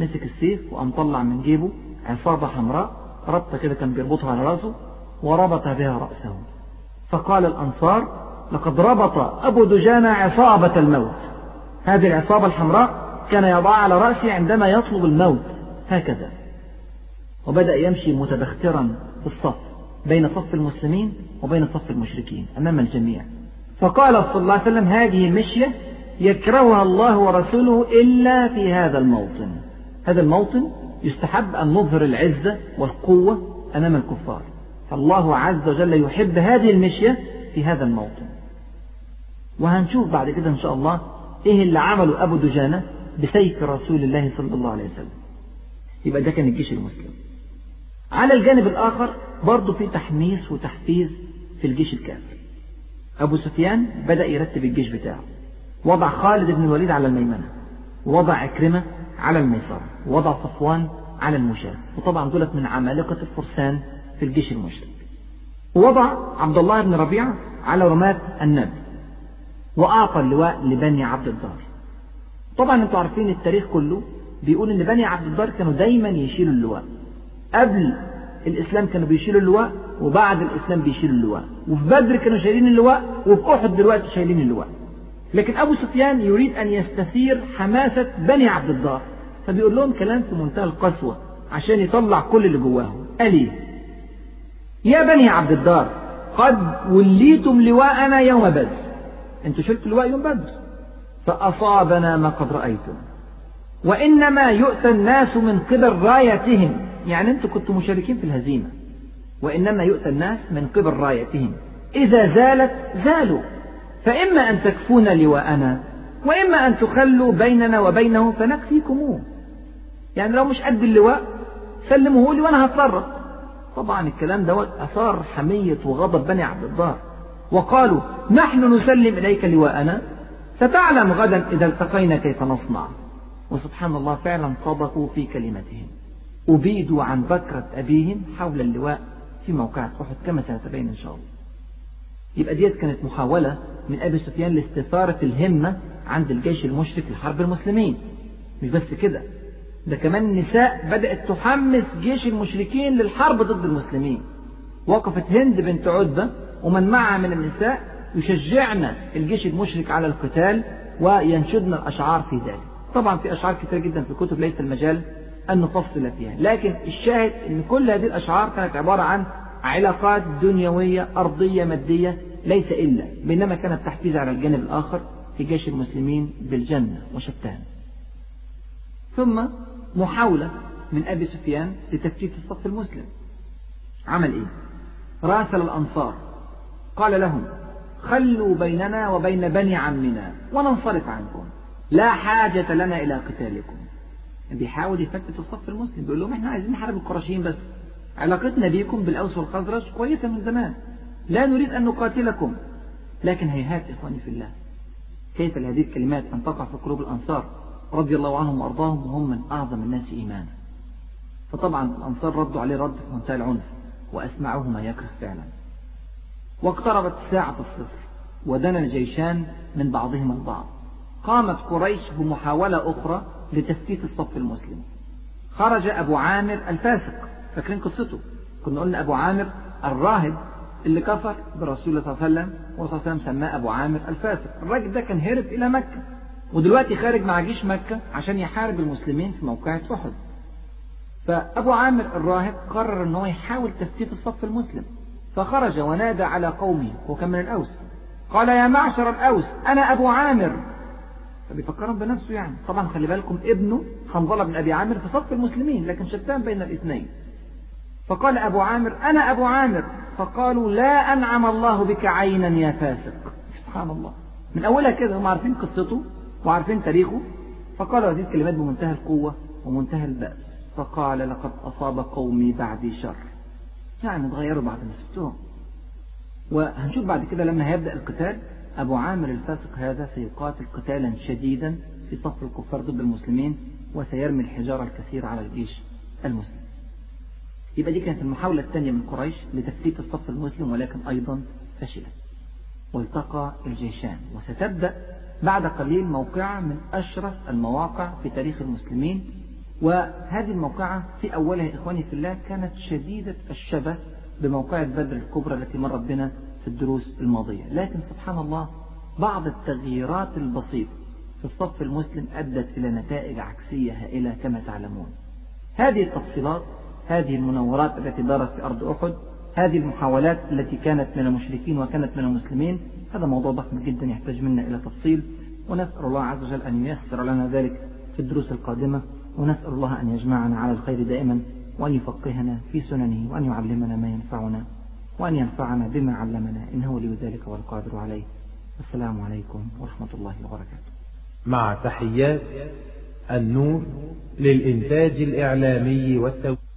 مسك السيف وقام طلع من جيبه عصابة حمراء ربطة كده كان بيربطها على رأسه وربط بها رأسه. فقال الأنصار لقد ربط أبو دجانة عصابة الموت. هذه العصابة الحمراء كان يضعها على رأسه عندما يطلب الموت. هكذا. وبدأ يمشي متبخترا في الصف. بين صف المسلمين وبين صف المشركين أمام الجميع. فقال صلى الله عليه وسلم هذه المشية يكرهها الله ورسوله إلا في هذا الموطن. هذا الموطن يستحب أن نظهر العزة والقوة أمام الكفار. فالله عز وجل يحب هذه المشية في هذا الموطن. وهنشوف بعد كده إن شاء الله إيه اللي عمله أبو دجانة بسيف رسول الله صلى الله عليه وسلم. يبقى ده كان الجيش المسلم. على الجانب الآخر برضه في تحميس وتحفيز في الجيش الكافر. أبو سفيان بدأ يرتب الجيش بتاعه. وضع خالد بن الوليد على الميمنة. ووضع عكرمة على الميسرة. ووضع صفوان على المشاة. وطبعا دولت من عمالقة الفرسان في الجيش المشرك ووضع عبد الله بن ربيعة على رماة النبي. وأعطى اللواء لبني عبد الدار. طبعا أنتوا عارفين التاريخ كله بيقول إن بني عبد الدار كانوا دايما يشيلوا اللواء. قبل الإسلام كانوا بيشيلوا اللواء وبعد الإسلام بيشيلوا اللواء. وفي بدر كانوا شايلين اللواء وفي أحد دلوقتي شايلين اللواء. لكن أبو سفيان يريد أن يستثير حماسة بني عبد الدار. فبيقول لهم كلام في منتهى القسوة عشان يطلع كل اللي جواهم. قال إيه؟ يا بني عبد الدار قد وليتم لواءنا يوم بدر. أنتوا شلتوا لواء يوم بدر. فأصابنا ما قد رأيتم. وإنما يؤتى الناس من قبل رايتهم. يعني أنتوا كنتوا مشاركين في الهزيمة وإنما يؤتى الناس من قبل رايتهم. إذا زالت زالوا. فإما أن تكفون لواءنا وإما أن تخلوا بيننا وبينه فنكفيكموه. يعني لو مش قد اللواء سلموه لي وأنا هتصرف. طبعا الكلام دوت أثار حمية وغضب بني عبد الدار وقالوا نحن نسلم إليك لواءنا ستعلم غدا إذا التقينا كيف نصنع. وسبحان الله فعلا صدقوا في كلمتهم. أبيدوا عن بكرة أبيهم حول اللواء في موقع أحد كما سيتبين إن شاء الله. يبقى ديت كانت محاولة من أبي سفيان لاستثارة الهمة عند الجيش المشرك لحرب المسلمين. مش بس كده ده كمان النساء بدأت تحمس جيش المشركين للحرب ضد المسلمين. وقفت هند بنت عتبة ومن معها من النساء يشجعنا الجيش المشرك على القتال وينشدنا الأشعار في ذلك. طبعا في أشعار كثيرة جدا في الكتب ليس المجال أن نفصل فيها. لكن الشاهد أن كل هذه الأشعار كانت عبارة عن علاقات دنيوية أرضية مادية ليس إلا بينما كانت تحفيز على الجانب الآخر في جيش المسلمين بالجنة وشتان. ثم محاولة من أبي سفيان لتفتيت الصف المسلم. عمل إيه؟ راسل الأنصار. قال لهم خلوا بيننا وبين بني عمنا وننصرف عنكم. لا حاجة لنا إلى قتالكم. بيحاول يفتت الصف المسلم بيقول لهم إحنا عايزين نحارب القرشيين بس. علاقتنا بيكم بالأوس والخزرج كويسة من زمان. لا نريد أن نقاتلكم. لكن هيهات إخواني في الله كيف لهذه الكلمات أن تقع في قلوب الأنصار رضي الله عنهم وأرضاهم وهم من أعظم الناس إيمانا؟ فطبعا الأنصار ردوا عليه رد في منتهى العنف وأسمعوه ما يكره فعلا. واقتربت ساعة الصفر ودنا الجيشان من بعضهما البعض. قامت قريش بمحاولة أخرى لتفتيت الصف المسلم. خرج أبو عامر الفاسق. فاكرين قصته؟ كنا قلنا أبو عامر الراهب اللي كفر برسول الله صلى الله عليه وسلم والرسول صلى الله عليه وسلم سماه أبو عامر الفاسق. الراجل ده كان هرب إلى مكة ودلوقتي خارج مع جيش مكة عشان يحارب المسلمين في موقعة أحد. فأبو عامر الراهب قرر أنه يحاول تفتيت الصف المسلم. فخرج ونادى على قومه وكان من الأوس. قال يا معشر الأوس أنا أبو عامر. فبيفكرهم بنفسه يعني. طبعا خلي بالكم ابنه حنظلة بن أبي عامر في صف المسلمين لكن شتان بين الاثنين. فقال أبو عامر أنا أبو عامر. فقالوا لا أنعم الله بك عينا يا فاسق. سبحان الله. من أولها كده هم عارفين قصته وعارفين تاريخه. فقالوا هذه الكلمات بمنتهى القوة ومنتهى البأس. فقال لقد أصاب قومي بعدي شر. يعني اتغيروا بعد ما سبتهم. وهنشوف بعد كده لما هيبدأ القتال. أبو عامر الفاسق هذا سيقاتل قتالا شديدا في صف الكفار ضد المسلمين وسيرمي الحجارة الكثير على الجيش المسلم. يبقى دي كانت المحاولة الثانية من قريش لتفتيت الصف المسلم ولكن أيضا فشلت. والتقى الجيشان وستبدأ بعد قليل موقعة من أشرس المواقع في تاريخ المسلمين. وهذه الموقعة في أولها إخواني في الله كانت شديدة الشبه بموقعة بدر الكبرى التي مرت بنا في الدروس الماضية. لكن سبحان الله بعض التغييرات البسيطة في الصف المسلم أدت إلى نتائج عكسية هائلة كما تعلمون. هذه التفصيلات هذه المنورات التي دارت في أرض أحد هذه المحاولات التي كانت من المشركين وكانت من المسلمين هذا موضوع ضخم جدا يحتاج منا إلى تفصيل. ونسأل الله عز وجل أن ييسر لنا ذلك في الدروس القادمة. ونسأل الله أن يجمعنا على الخير دائما وأن يفقهنا في سننه وأن يعلمنا ما ينفعنا. وأن ينفعنا بما علمنا إنه ولي ذلك والقادر عليه. السلام عليكم ورحمة الله وبركاته. مع تحيات النور للإنتاج الإعلامي والتوزيع